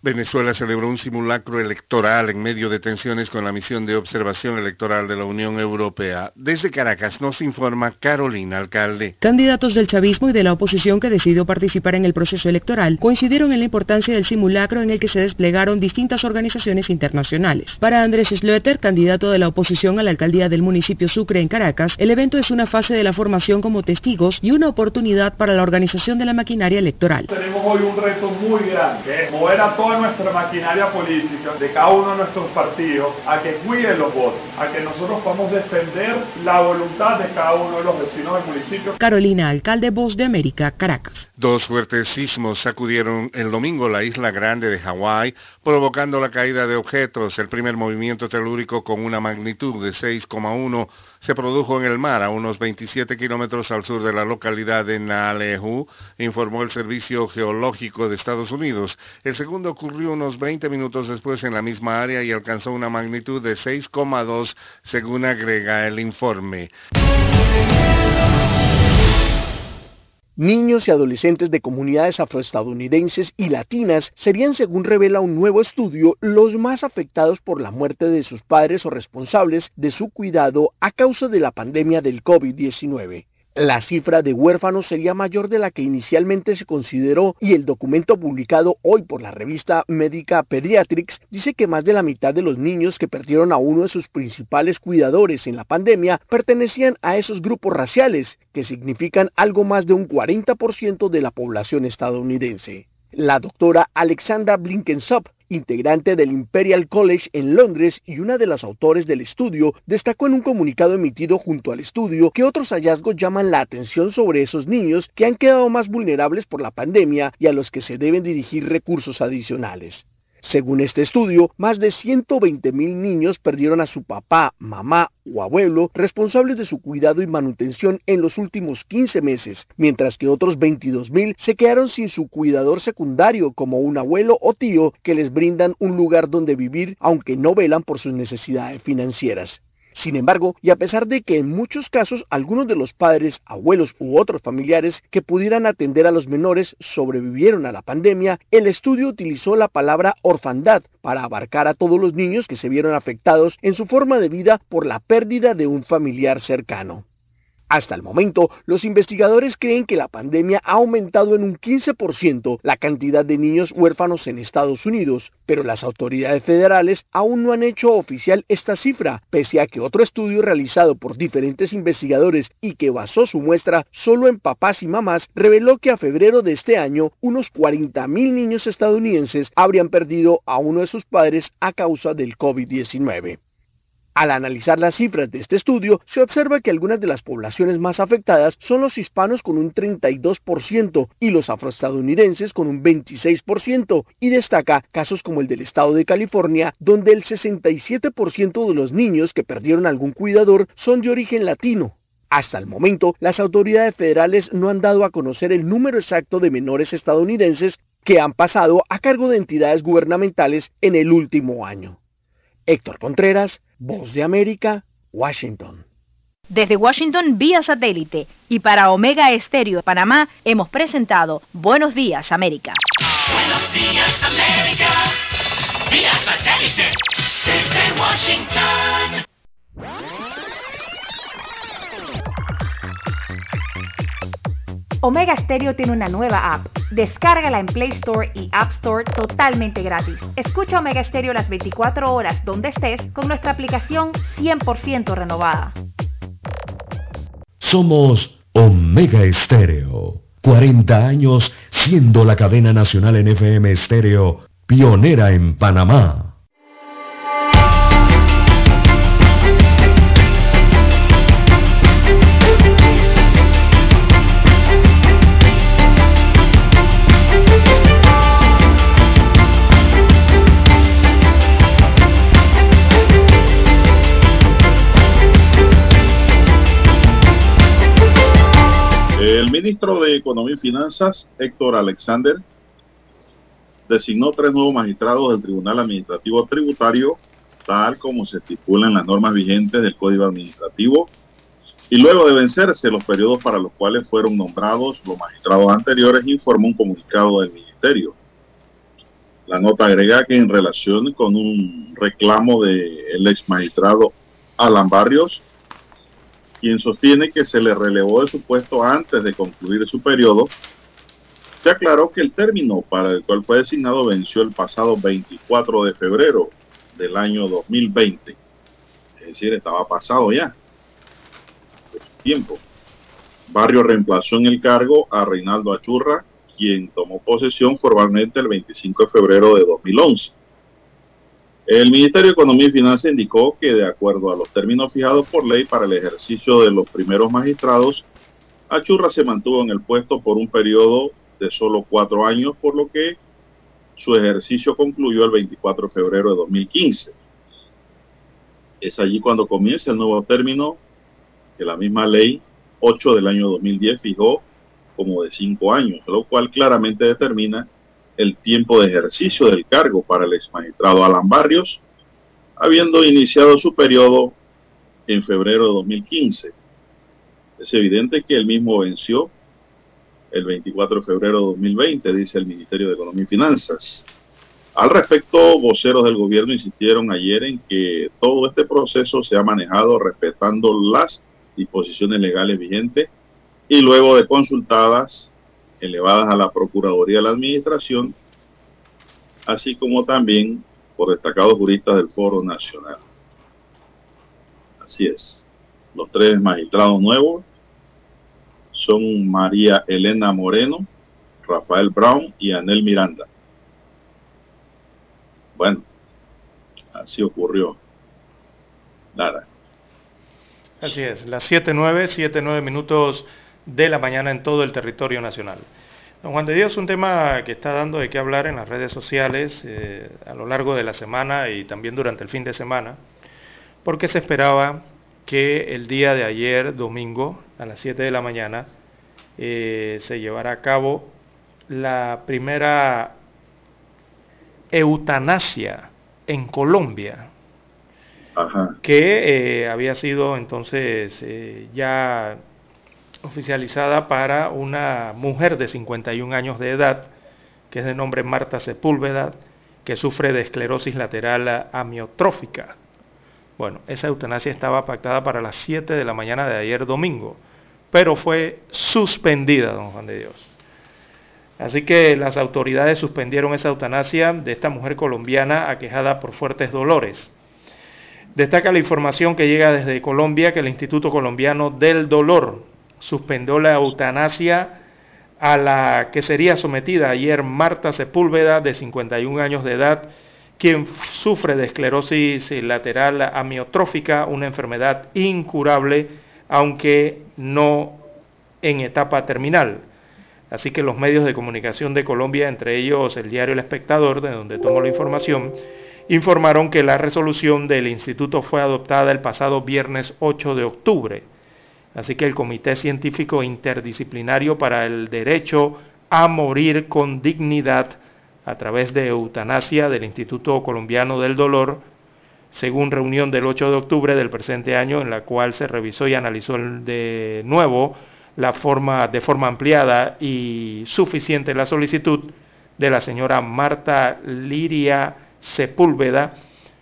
Venezuela celebró un simulacro electoral en medio de tensiones con la misión de observación electoral de la Unión Europea. Desde Caracas nos informa Carolina Alcalde. Candidatos del chavismo y de la oposición que decidió participar en el proceso electoral coincidieron en la importancia del simulacro en el que se desplegaron distintas organizaciones internacionales. Para Andrés Sloeter, candidato de la oposición a la alcaldía del municipio Sucre en Caracas, el evento es una fase de la formación como testigos y una oportunidad para la organización de la maquinaria electoral. Tenemos hoy un reto muy grande, mover a todos toda nuestra maquinaria política, de cada uno de nuestros partidos, a que cuiden los votos, a que nosotros podamos defender la voluntad de cada uno de los vecinos del municipio. Carolina, alcalde Voz de América, Caracas. Dos fuertes sismos sacudieron el domingo la isla grande de Hawái, provocando la caída de objetos. El primer movimiento telúrico con una magnitud de 6,1 se produjo en el mar a unos 27 kilómetros al sur de la localidad de Naalehu, informó el Servicio Geológico de Estados Unidos. El segundo ocurrió unos 20 minutos después en la misma área y alcanzó una magnitud de 6,2 según agrega el informe. Niños y adolescentes de comunidades afroestadounidenses y latinas serían, según revela un nuevo estudio, los más afectados por la muerte de sus padres o responsables de su cuidado a causa de la pandemia del COVID-19. La cifra de huérfanos sería mayor de la que inicialmente se consideró y el documento publicado hoy por la revista médica Pediatrics dice que más de la mitad de los niños que perdieron a uno de sus principales cuidadores en la pandemia pertenecían a esos grupos raciales, que significan algo más de un 40% de la población estadounidense. La doctora Alexandra Blinkensop integrante del Imperial College en Londres y una de las autores del estudio, destacó en un comunicado emitido junto al estudio que otros hallazgos llaman la atención sobre esos niños que han quedado más vulnerables por la pandemia y a los que se deben dirigir recursos adicionales. Según este estudio, más de 120 mil niños perdieron a su papá, mamá o abuelo responsables de su cuidado y manutención en los últimos 15 meses, mientras que otros 22 mil se quedaron sin su cuidador secundario como un abuelo o tío que les brindan un lugar donde vivir aunque no velan por sus necesidades financieras. Sin embargo, y a pesar de que en muchos casos algunos de los padres, abuelos u otros familiares que pudieran atender a los menores sobrevivieron a la pandemia, el estudio utilizó la palabra orfandad para abarcar a todos los niños que se vieron afectados en su forma de vida por la pérdida de un familiar cercano. Hasta el momento, los investigadores creen que la pandemia ha aumentado en un 15% la cantidad de niños huérfanos en Estados Unidos, pero las autoridades federales aún no han hecho oficial esta cifra, pese a que otro estudio realizado por diferentes investigadores y que basó su muestra solo en papás y mamás reveló que a febrero de este año unos 40.000 niños estadounidenses habrían perdido a uno de sus padres a causa del COVID-19. Al analizar las cifras de este estudio, se observa que algunas de las poblaciones más afectadas son los hispanos con un 32% y los afroestadounidenses con un 26%, y destaca casos como el del estado de California, donde el 67% de los niños que perdieron algún cuidador son de origen latino. Hasta el momento, las autoridades federales no han dado a conocer el número exacto de menores estadounidenses que han pasado a cargo de entidades gubernamentales en el último año. Héctor Contreras, Voz de América, Washington. Desde Washington vía satélite y para Omega Estéreo de Panamá hemos presentado Buenos Días América. Buenos días, América. Vía satélite. Desde Washington. Omega Stereo tiene una nueva app. Descárgala en Play Store y App Store totalmente gratis. Escucha Omega Stereo las 24 horas donde estés con nuestra aplicación 100% renovada. Somos Omega Estéreo. 40 años siendo la cadena nacional en FM Estéreo, pionera en Panamá. Ministro de Economía y Finanzas, Héctor Alexander, designó tres nuevos magistrados del Tribunal Administrativo Tributario, tal como se estipula en las normas vigentes del Código Administrativo, y luego de vencerse los periodos para los cuales fueron nombrados los magistrados anteriores, informó un comunicado del Ministerio. La nota agrega que en relación con un reclamo del ex magistrado Alan Barrios, quien sostiene que se le relevó de su puesto antes de concluir su periodo, se aclaró que el término para el cual fue designado venció el pasado 24 de febrero del año 2020. Es decir, estaba pasado ya de su tiempo. Barrio reemplazó en el cargo a Reinaldo Achurra, quien tomó posesión formalmente el 25 de febrero de 2011. El Ministerio de Economía y Finanzas indicó que de acuerdo a los términos fijados por ley para el ejercicio de los primeros magistrados, Achurra se mantuvo en el puesto por un periodo de solo cuatro años, por lo que su ejercicio concluyó el 24 de febrero de 2015. Es allí cuando comienza el nuevo término que la misma ley 8 del año 2010 fijó como de cinco años, lo cual claramente determina el tiempo de ejercicio del cargo para el exmagistrado Alan Barrios, habiendo iniciado su periodo en febrero de 2015. Es evidente que el mismo venció el 24 de febrero de 2020, dice el Ministerio de Economía y Finanzas. Al respecto, voceros del gobierno insistieron ayer en que todo este proceso se ha manejado respetando las disposiciones legales vigentes y luego de consultadas elevadas a la Procuraduría de la Administración, así como también por destacados juristas del Foro Nacional. Así es. Los tres magistrados nuevos son María Elena Moreno, Rafael Brown y Anel Miranda. Bueno, así ocurrió. Nada. Así es, las 7.9, 7.9 minutos de la mañana en todo el territorio nacional. Don Juan de Dios, un tema que está dando de qué hablar en las redes sociales eh, a lo largo de la semana y también durante el fin de semana, porque se esperaba que el día de ayer, domingo, a las 7 de la mañana, eh, se llevara a cabo la primera eutanasia en Colombia, que eh, había sido entonces eh, ya oficializada para una mujer de 51 años de edad, que es de nombre Marta Sepúlveda, que sufre de esclerosis lateral amiotrófica. Bueno, esa eutanasia estaba pactada para las 7 de la mañana de ayer domingo, pero fue suspendida, don Juan de Dios. Así que las autoridades suspendieron esa eutanasia de esta mujer colombiana aquejada por fuertes dolores. Destaca la información que llega desde Colombia que el Instituto Colombiano del Dolor suspendió la eutanasia a la que sería sometida ayer Marta Sepúlveda, de 51 años de edad, quien sufre de esclerosis lateral amiotrófica, una enfermedad incurable, aunque no en etapa terminal. Así que los medios de comunicación de Colombia, entre ellos el diario El Espectador, de donde tomo la información, informaron que la resolución del instituto fue adoptada el pasado viernes 8 de octubre. Así que el Comité Científico Interdisciplinario para el Derecho a Morir con Dignidad a través de eutanasia del Instituto Colombiano del Dolor, según reunión del 8 de octubre del presente año, en la cual se revisó y analizó de nuevo la forma, de forma ampliada y suficiente la solicitud de la señora Marta Liria Sepúlveda,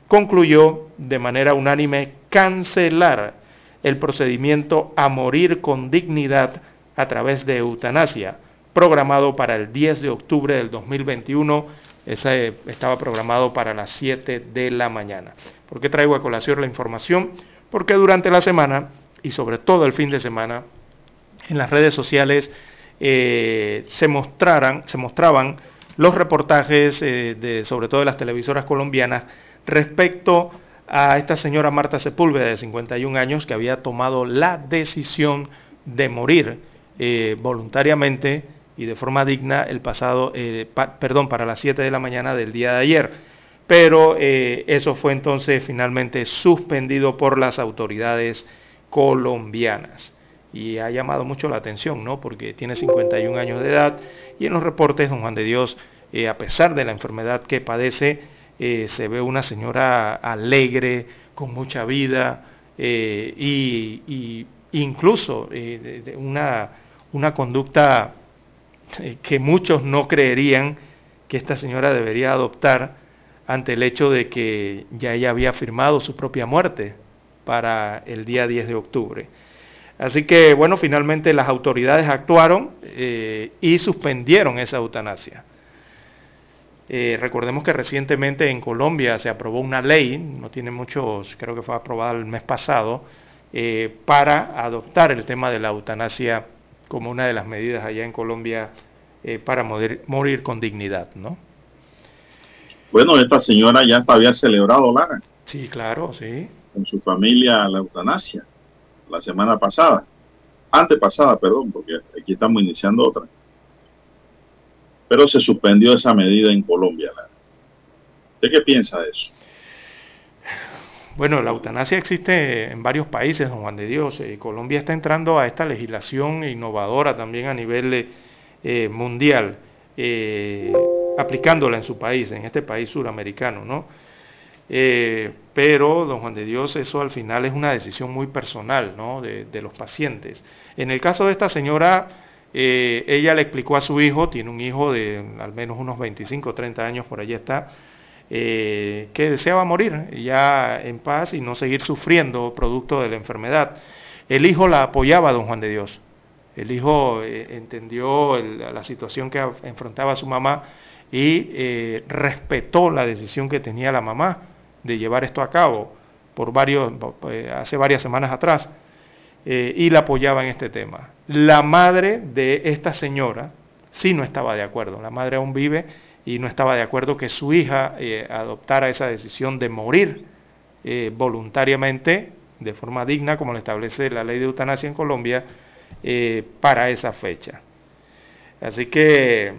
concluyó de manera unánime cancelar el procedimiento a morir con dignidad a través de eutanasia, programado para el 10 de octubre del 2021. Ese estaba programado para las 7 de la mañana. ¿Por qué traigo a colación la información? Porque durante la semana y sobre todo el fin de semana, en las redes sociales eh, se, mostraran, se mostraban los reportajes, eh, de, sobre todo de las televisoras colombianas, respecto esta señora Marta Sepúlveda, de 51 años, que había tomado la decisión de morir eh, voluntariamente y de forma digna el pasado, eh, perdón, para las 7 de la mañana del día de ayer. Pero eso fue entonces finalmente suspendido por las autoridades colombianas y ha llamado mucho la atención, ¿no? Porque tiene 51 años de edad y en los reportes, don Juan de Dios, eh, a pesar de la enfermedad que padece, eh, se ve una señora alegre, con mucha vida eh, y, incluso una, una conducta que muchos no creerían que esta señora debería adoptar ante el hecho de que ya ella había firmado su propia muerte para el día 10 de octubre. Así que, bueno, finalmente las autoridades actuaron eh, y suspendieron esa eutanasia. Eh, recordemos que recientemente en Colombia se aprobó una ley, no tiene muchos, creo que fue aprobada el mes pasado, eh, para adoptar el tema de la eutanasia como una de las medidas allá en Colombia eh, para morir, morir, con dignidad, ¿no? Bueno, esta señora ya había celebrado, Lara. Sí, claro, sí. Con su familia la eutanasia la semana pasada, antepasada, perdón, porque aquí estamos iniciando otra. Pero se suspendió esa medida en Colombia. ¿Usted qué piensa de eso? Bueno, la eutanasia existe en varios países, don Juan de Dios. Eh, Colombia está entrando a esta legislación innovadora también a nivel eh, mundial, eh, aplicándola en su país, en este país suramericano, ¿no? pero, don Juan de Dios, eso al final es una decisión muy personal, ¿no? De, de los pacientes. En el caso de esta señora, ella le explicó a su hijo, tiene un hijo de al menos unos 25 o 30 años, por allí está, eh, que deseaba morir ya en paz y no seguir sufriendo producto de la enfermedad. El hijo la apoyaba, don Juan de Dios. El hijo eh, entendió la situación que enfrentaba su mamá y eh, respetó la decisión que tenía la mamá de llevar esto a cabo por varios, hace varias semanas atrás y la apoyaba en este tema. La madre de esta señora sí no estaba de acuerdo. La madre aún vive y no estaba de acuerdo que su hija eh, adoptara esa decisión de morir eh, voluntariamente, de forma digna, como lo establece la ley de eutanasia en Colombia, eh, para esa fecha. Así que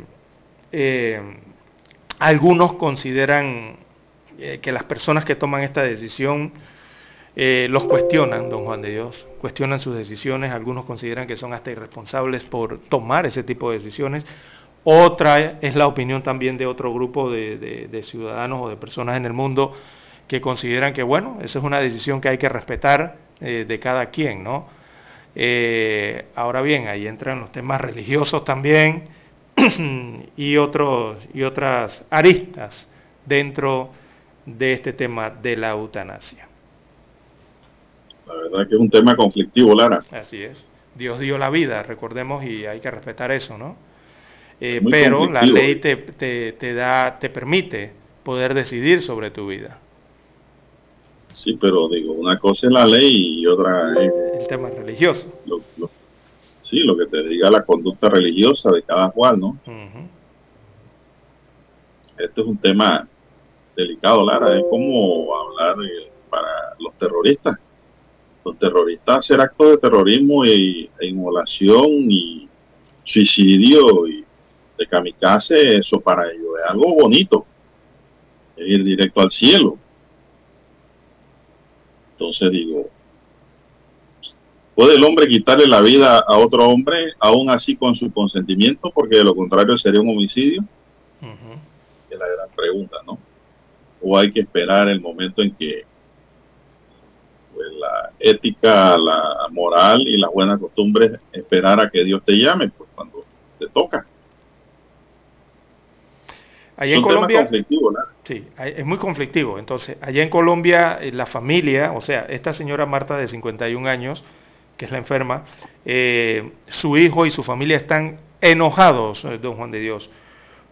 algunos consideran que las personas que toman esta decisión los cuestionan, don Juan de Dios, cuestionan sus decisiones, algunos consideran que son hasta irresponsables por tomar ese tipo de decisiones, otra es la opinión también de otro grupo de, ciudadanos o de personas en el mundo que consideran que, bueno, esa es una decisión que hay que respetar eh, de cada quien, ¿no? Eh, ahora bien, ahí entran los temas religiosos también [CLEARS THROAT] y, otros, y otras aristas dentro de este tema de la eutanasia. La verdad que es un tema conflictivo, Lara. Así es. Dios dio la vida, recordemos, y hay que respetar eso, ¿no? Eh, pero la ley te, te, da, te permite poder decidir sobre tu vida. Sí, pero digo, una cosa es la ley y otra es... El tema religioso. sí, lo que te diga la conducta religiosa de cada cual, ¿no? Este es un tema delicado, Lara. Es como hablar para los terroristas. Los terroristas hacer actos de terrorismo y, e inmolación y suicidio y de kamikaze, eso para ellos es algo bonito, es ir directo al cielo. Entonces digo, ¿puede el hombre quitarle la vida a otro hombre, aún así con su consentimiento? Porque de lo contrario sería un homicidio. Es la gran pregunta, ¿no? O hay que esperar el momento en que pues, la ética, la moral y las buenas costumbres esperar a que Dios te llame, pues cuando te toca. Allá en Colombia, sí, es muy conflictivo. Entonces, allá en Colombia, eh, la familia, o sea, esta señora Marta de 51 años, que es la enferma, eh, su hijo y su familia están enojados, eh, don Juan de Dios,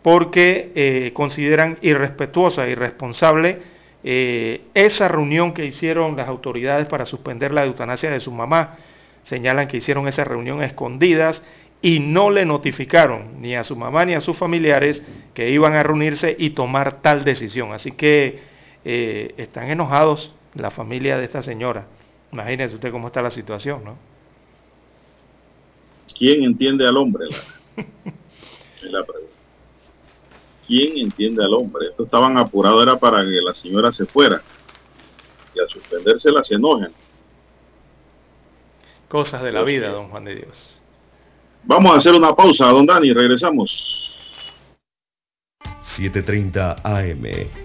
porque consideran irrespetuosa, irresponsable esa reunión que hicieron las autoridades para suspender la eutanasia de su mamá. Señalan que hicieron esa reunión escondidas y no le notificaron ni a su mamá ni a sus familiares que iban a reunirse y tomar tal decisión. Así que eh, están enojados la familia de esta señora. Imagínese usted cómo está la situación, ¿no? ¿Quién entiende al hombre? [LAUGHS] es la pregunta. ¿Quién entiende al hombre? Esto estaban apurados, era para que la señora se fuera. Y al suspenderse la se enojan. Cosas de la vida, don Juan de Dios. Vamos a hacer una pausa, don Dani, regresamos. 7.30 AM.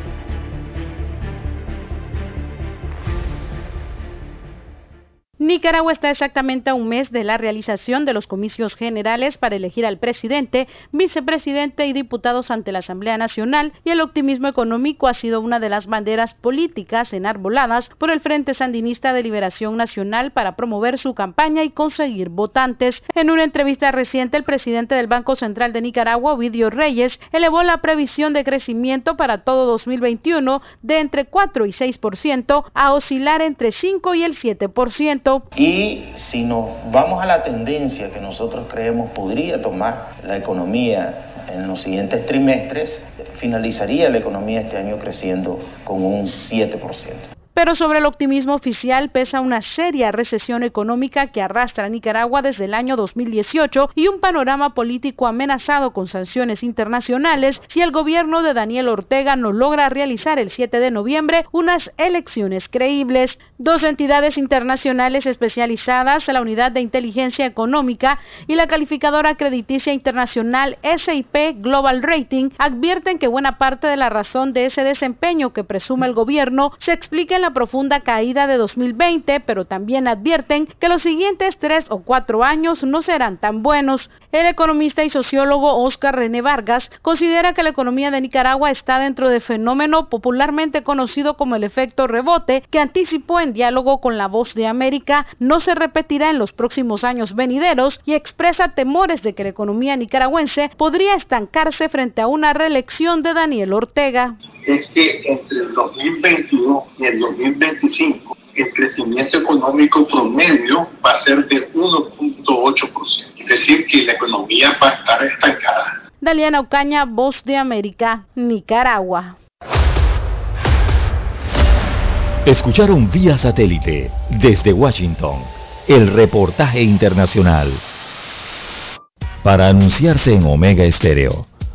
Nicaragua está exactamente a un mes de la realización de los comicios generales para elegir al presidente, vicepresidente y diputados ante la Asamblea Nacional y el optimismo económico ha sido una de las banderas políticas enarboladas por el Frente Sandinista de Liberación Nacional para promover su campaña y conseguir votantes. En una entrevista reciente, el presidente del Banco Central de Nicaragua, Ovidio Reyes, elevó la previsión de crecimiento para todo 2021 de entre 4 y 6% a oscilar entre 5 y el 7%. Y si nos vamos a la tendencia que nosotros creemos podría tomar la economía en los siguientes trimestres, finalizaría la economía este año creciendo con un 7%. Pero sobre el optimismo oficial pesa una seria recesión económica que arrastra a Nicaragua desde el año 2018 y un panorama político amenazado con sanciones internacionales si el gobierno de Daniel Ortega no logra realizar el 7 de noviembre unas elecciones creíbles. Dos entidades internacionales especializadas, la Unidad de Inteligencia Económica y la calificadora crediticia internacional SIP Global Rating, advierten que buena parte de la razón de ese desempeño que presume el gobierno se explica en la profunda caída de 2020, pero también advierten que los siguientes tres o cuatro años no serán tan buenos. El economista y sociólogo Oscar René Vargas considera que la economía de Nicaragua está dentro de fenómeno popularmente conocido como el efecto rebote, que anticipó en diálogo con la voz de América no se repetirá en los próximos años venideros y expresa temores de que la economía nicaragüense podría estancarse frente a una reelección de Daniel Ortega. Es que entre el 2021 y el 2025 el crecimiento económico promedio va a ser de 1.8%. Es decir, que la economía va a estar estancada. Daliana Ocaña, Voz de América, Nicaragua. Escucharon vía satélite desde Washington el reportaje internacional. Para anunciarse en Omega Estéreo,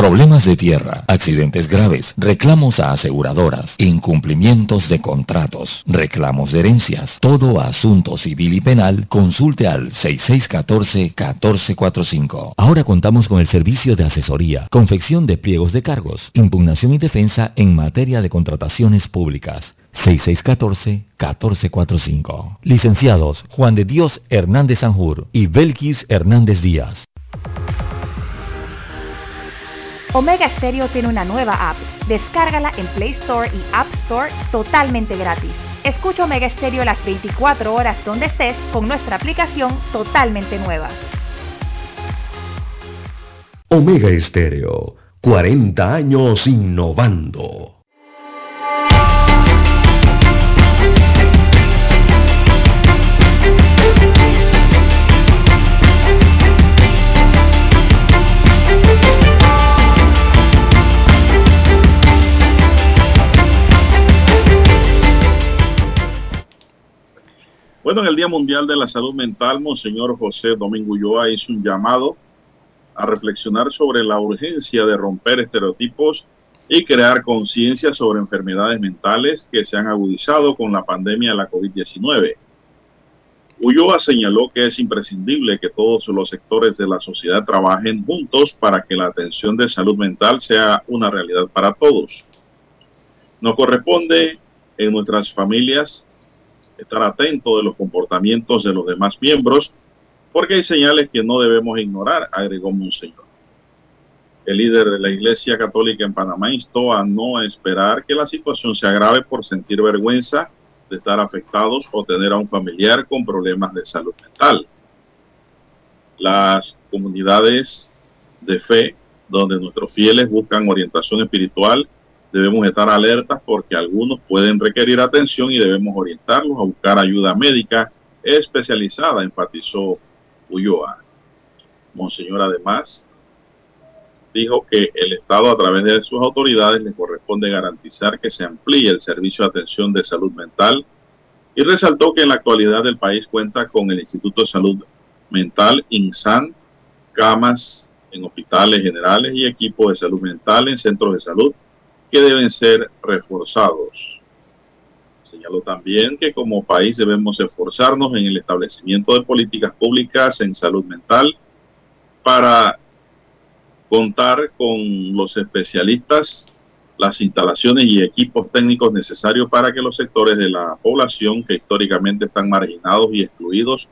Problemas de tierra, accidentes graves, reclamos a aseguradoras, incumplimientos de contratos, reclamos de herencias, todo asunto civil y penal, consulte al 6614-1445. Ahora contamos con el servicio de asesoría, confección de pliegos de cargos, impugnación y defensa en materia de contrataciones públicas. 6614-1445. Licenciados Juan de Dios Hernández Sanjur y Belkis Hernández Díaz. Omega Stereo tiene una nueva app. Descárgala en Play Store y App Store totalmente gratis. Escucha Omega Stereo las 24 horas donde estés con nuestra aplicación totalmente nueva. Omega Estéreo, 40 años innovando. Bueno, en el Día Mundial de la Salud Mental, Monseñor José Domingo Ulloa hizo un llamado a reflexionar sobre la urgencia de romper estereotipos y crear conciencia sobre enfermedades mentales que se han agudizado con la pandemia de la COVID-19. Ulloa señaló que es imprescindible que todos los sectores de la sociedad trabajen juntos para que la atención de salud mental sea una realidad para todos. Nos corresponde en nuestras familias estar atento de los comportamientos de los demás miembros, porque hay señales que no debemos ignorar, agregó Monseñor. El líder de la Iglesia Católica en Panamá instó a no esperar que la situación se agrave por sentir vergüenza de estar afectados o tener a un familiar con problemas de salud mental. Las comunidades de fe, donde nuestros fieles buscan orientación espiritual, debemos estar alertas porque algunos pueden requerir atención y debemos orientarlos a buscar ayuda médica especializada, enfatizó Ulloa. Monseñor además dijo que el Estado a través de sus autoridades le corresponde garantizar que se amplíe el servicio de atención de salud mental y resaltó que en la actualidad el país cuenta con el Instituto de Salud Mental, INSAN, camas en hospitales generales y equipos de salud mental en centros de salud que deben ser reforzados. Señaló también que como país debemos esforzarnos en el establecimiento de políticas públicas en salud mental para contar con los especialistas, las instalaciones y equipos técnicos necesarios para que los sectores de la población que históricamente están marginados y excluidos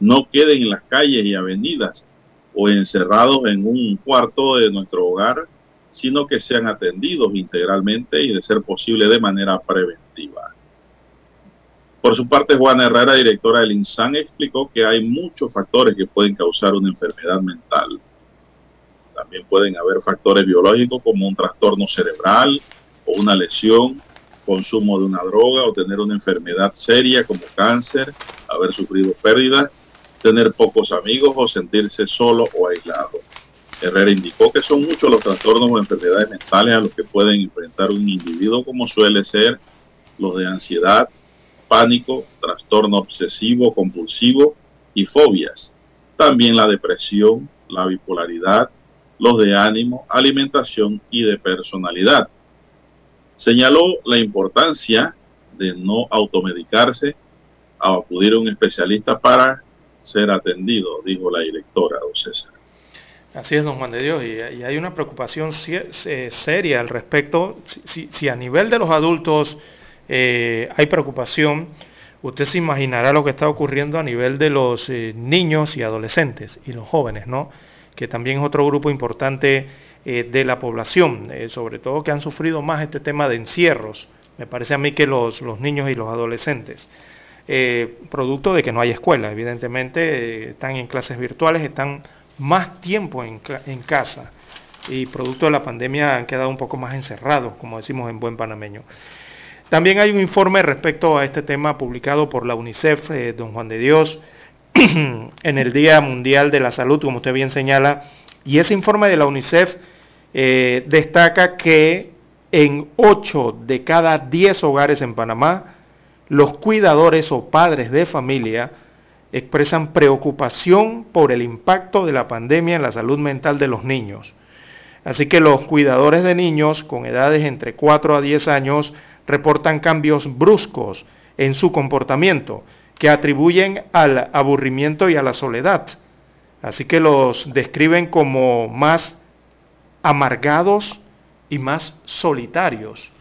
no queden en las calles y avenidas o encerrados en un cuarto de nuestro hogar, sino que sean atendidos integralmente y de ser posible de manera preventiva. Por su parte, Juana Herrera, directora del INSAN, explicó que hay muchos factores que pueden causar una enfermedad mental. También pueden haber factores biológicos como un trastorno cerebral o una lesión, consumo de una droga o tener una enfermedad seria como cáncer, haber sufrido pérdidas, tener pocos amigos o sentirse solo o aislado. Herrera indicó que son muchos los trastornos o enfermedades mentales a los que pueden enfrentar un individuo como suele ser los de ansiedad, pánico, trastorno obsesivo compulsivo y fobias. También la depresión, la bipolaridad, los de ánimo, alimentación y de personalidad. Señaló la importancia de no automedicarse, a acudir a un especialista para ser atendido, dijo la directora, don César. Así es, don Juan de Dios, y, hay una preocupación seria al respecto. Si, a nivel de los adultos eh, hay preocupación, usted se imaginará lo que está ocurriendo a nivel de los eh, niños y adolescentes y los jóvenes, ¿no? Que también es otro grupo importante eh, de la población, eh, sobre todo que han sufrido más este tema de encierros, me parece a mí que los, los niños y los adolescentes. Eh, producto de que no hay escuela, evidentemente eh, están en clases virtuales, están más tiempo en, casa y producto de la pandemia han quedado un poco más encerrados, como decimos en buen panameño. También hay un informe respecto a este tema publicado por la UNICEF, eh, don Juan de Dios, [CLEARS THROAT] en el Día Mundial de la Salud, como usted bien señala, y ese informe de la UNICEF eh, destaca que en 8 de cada 10 hogares en Panamá, los cuidadores o padres de familia expresan preocupación por el impacto de la pandemia en la salud mental de los niños. Así que los cuidadores de niños con edades entre 4 a 10 años reportan cambios bruscos en su comportamiento que atribuyen al aburrimiento y a la soledad. Así que los describen como más amargados y más solitarios.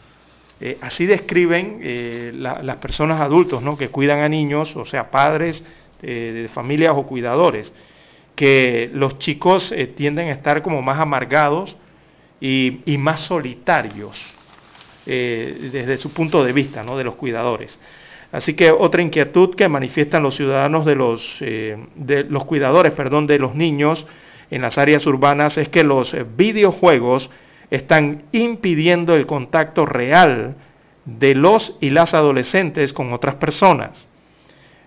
Eh, así describen eh, la, las personas adultos ¿no? que cuidan a niños, o sea, padres eh, de familias o cuidadores, que los chicos eh, tienden a estar como más amargados y, más solitarios eh, desde su punto de vista ¿no? de los cuidadores. Así que otra inquietud que manifiestan los ciudadanos de los, de los cuidadores perdón, de los niños en las áreas urbanas es que los videojuegos están impidiendo el contacto real de los y las adolescentes con otras personas.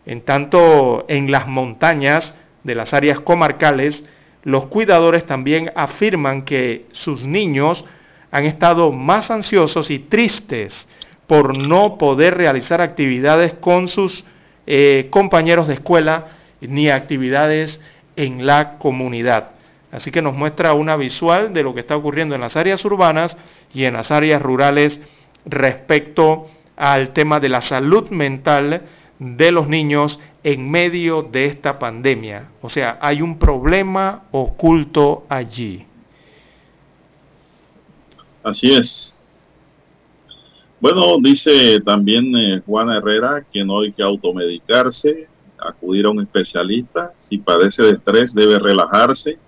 En tanto, en las montañas de las áreas comarcales, los cuidadores también afirman que sus niños han estado más ansiosos y tristes por no poder realizar actividades con sus eh, compañeros de escuela ni actividades en la comunidad. Así que nos muestra una visual de lo que está ocurriendo en las áreas urbanas y en las áreas rurales respecto al tema de la salud mental de los niños en medio de esta pandemia. O sea, hay un problema oculto allí. Así es. Bueno, dice también eh, Juana Herrera que no hay que automedicarse, acudir a un especialista. Si padece de estrés, debe relajarse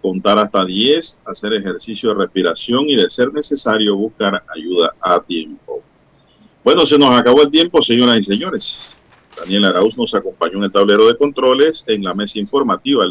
contar hasta 10, hacer ejercicio de respiración y de ser necesario buscar ayuda a tiempo. Bueno, se nos acabó el tiempo, señoras y señores. Daniel Arauz nos acompañó en el tablero de controles en la mesa informativa.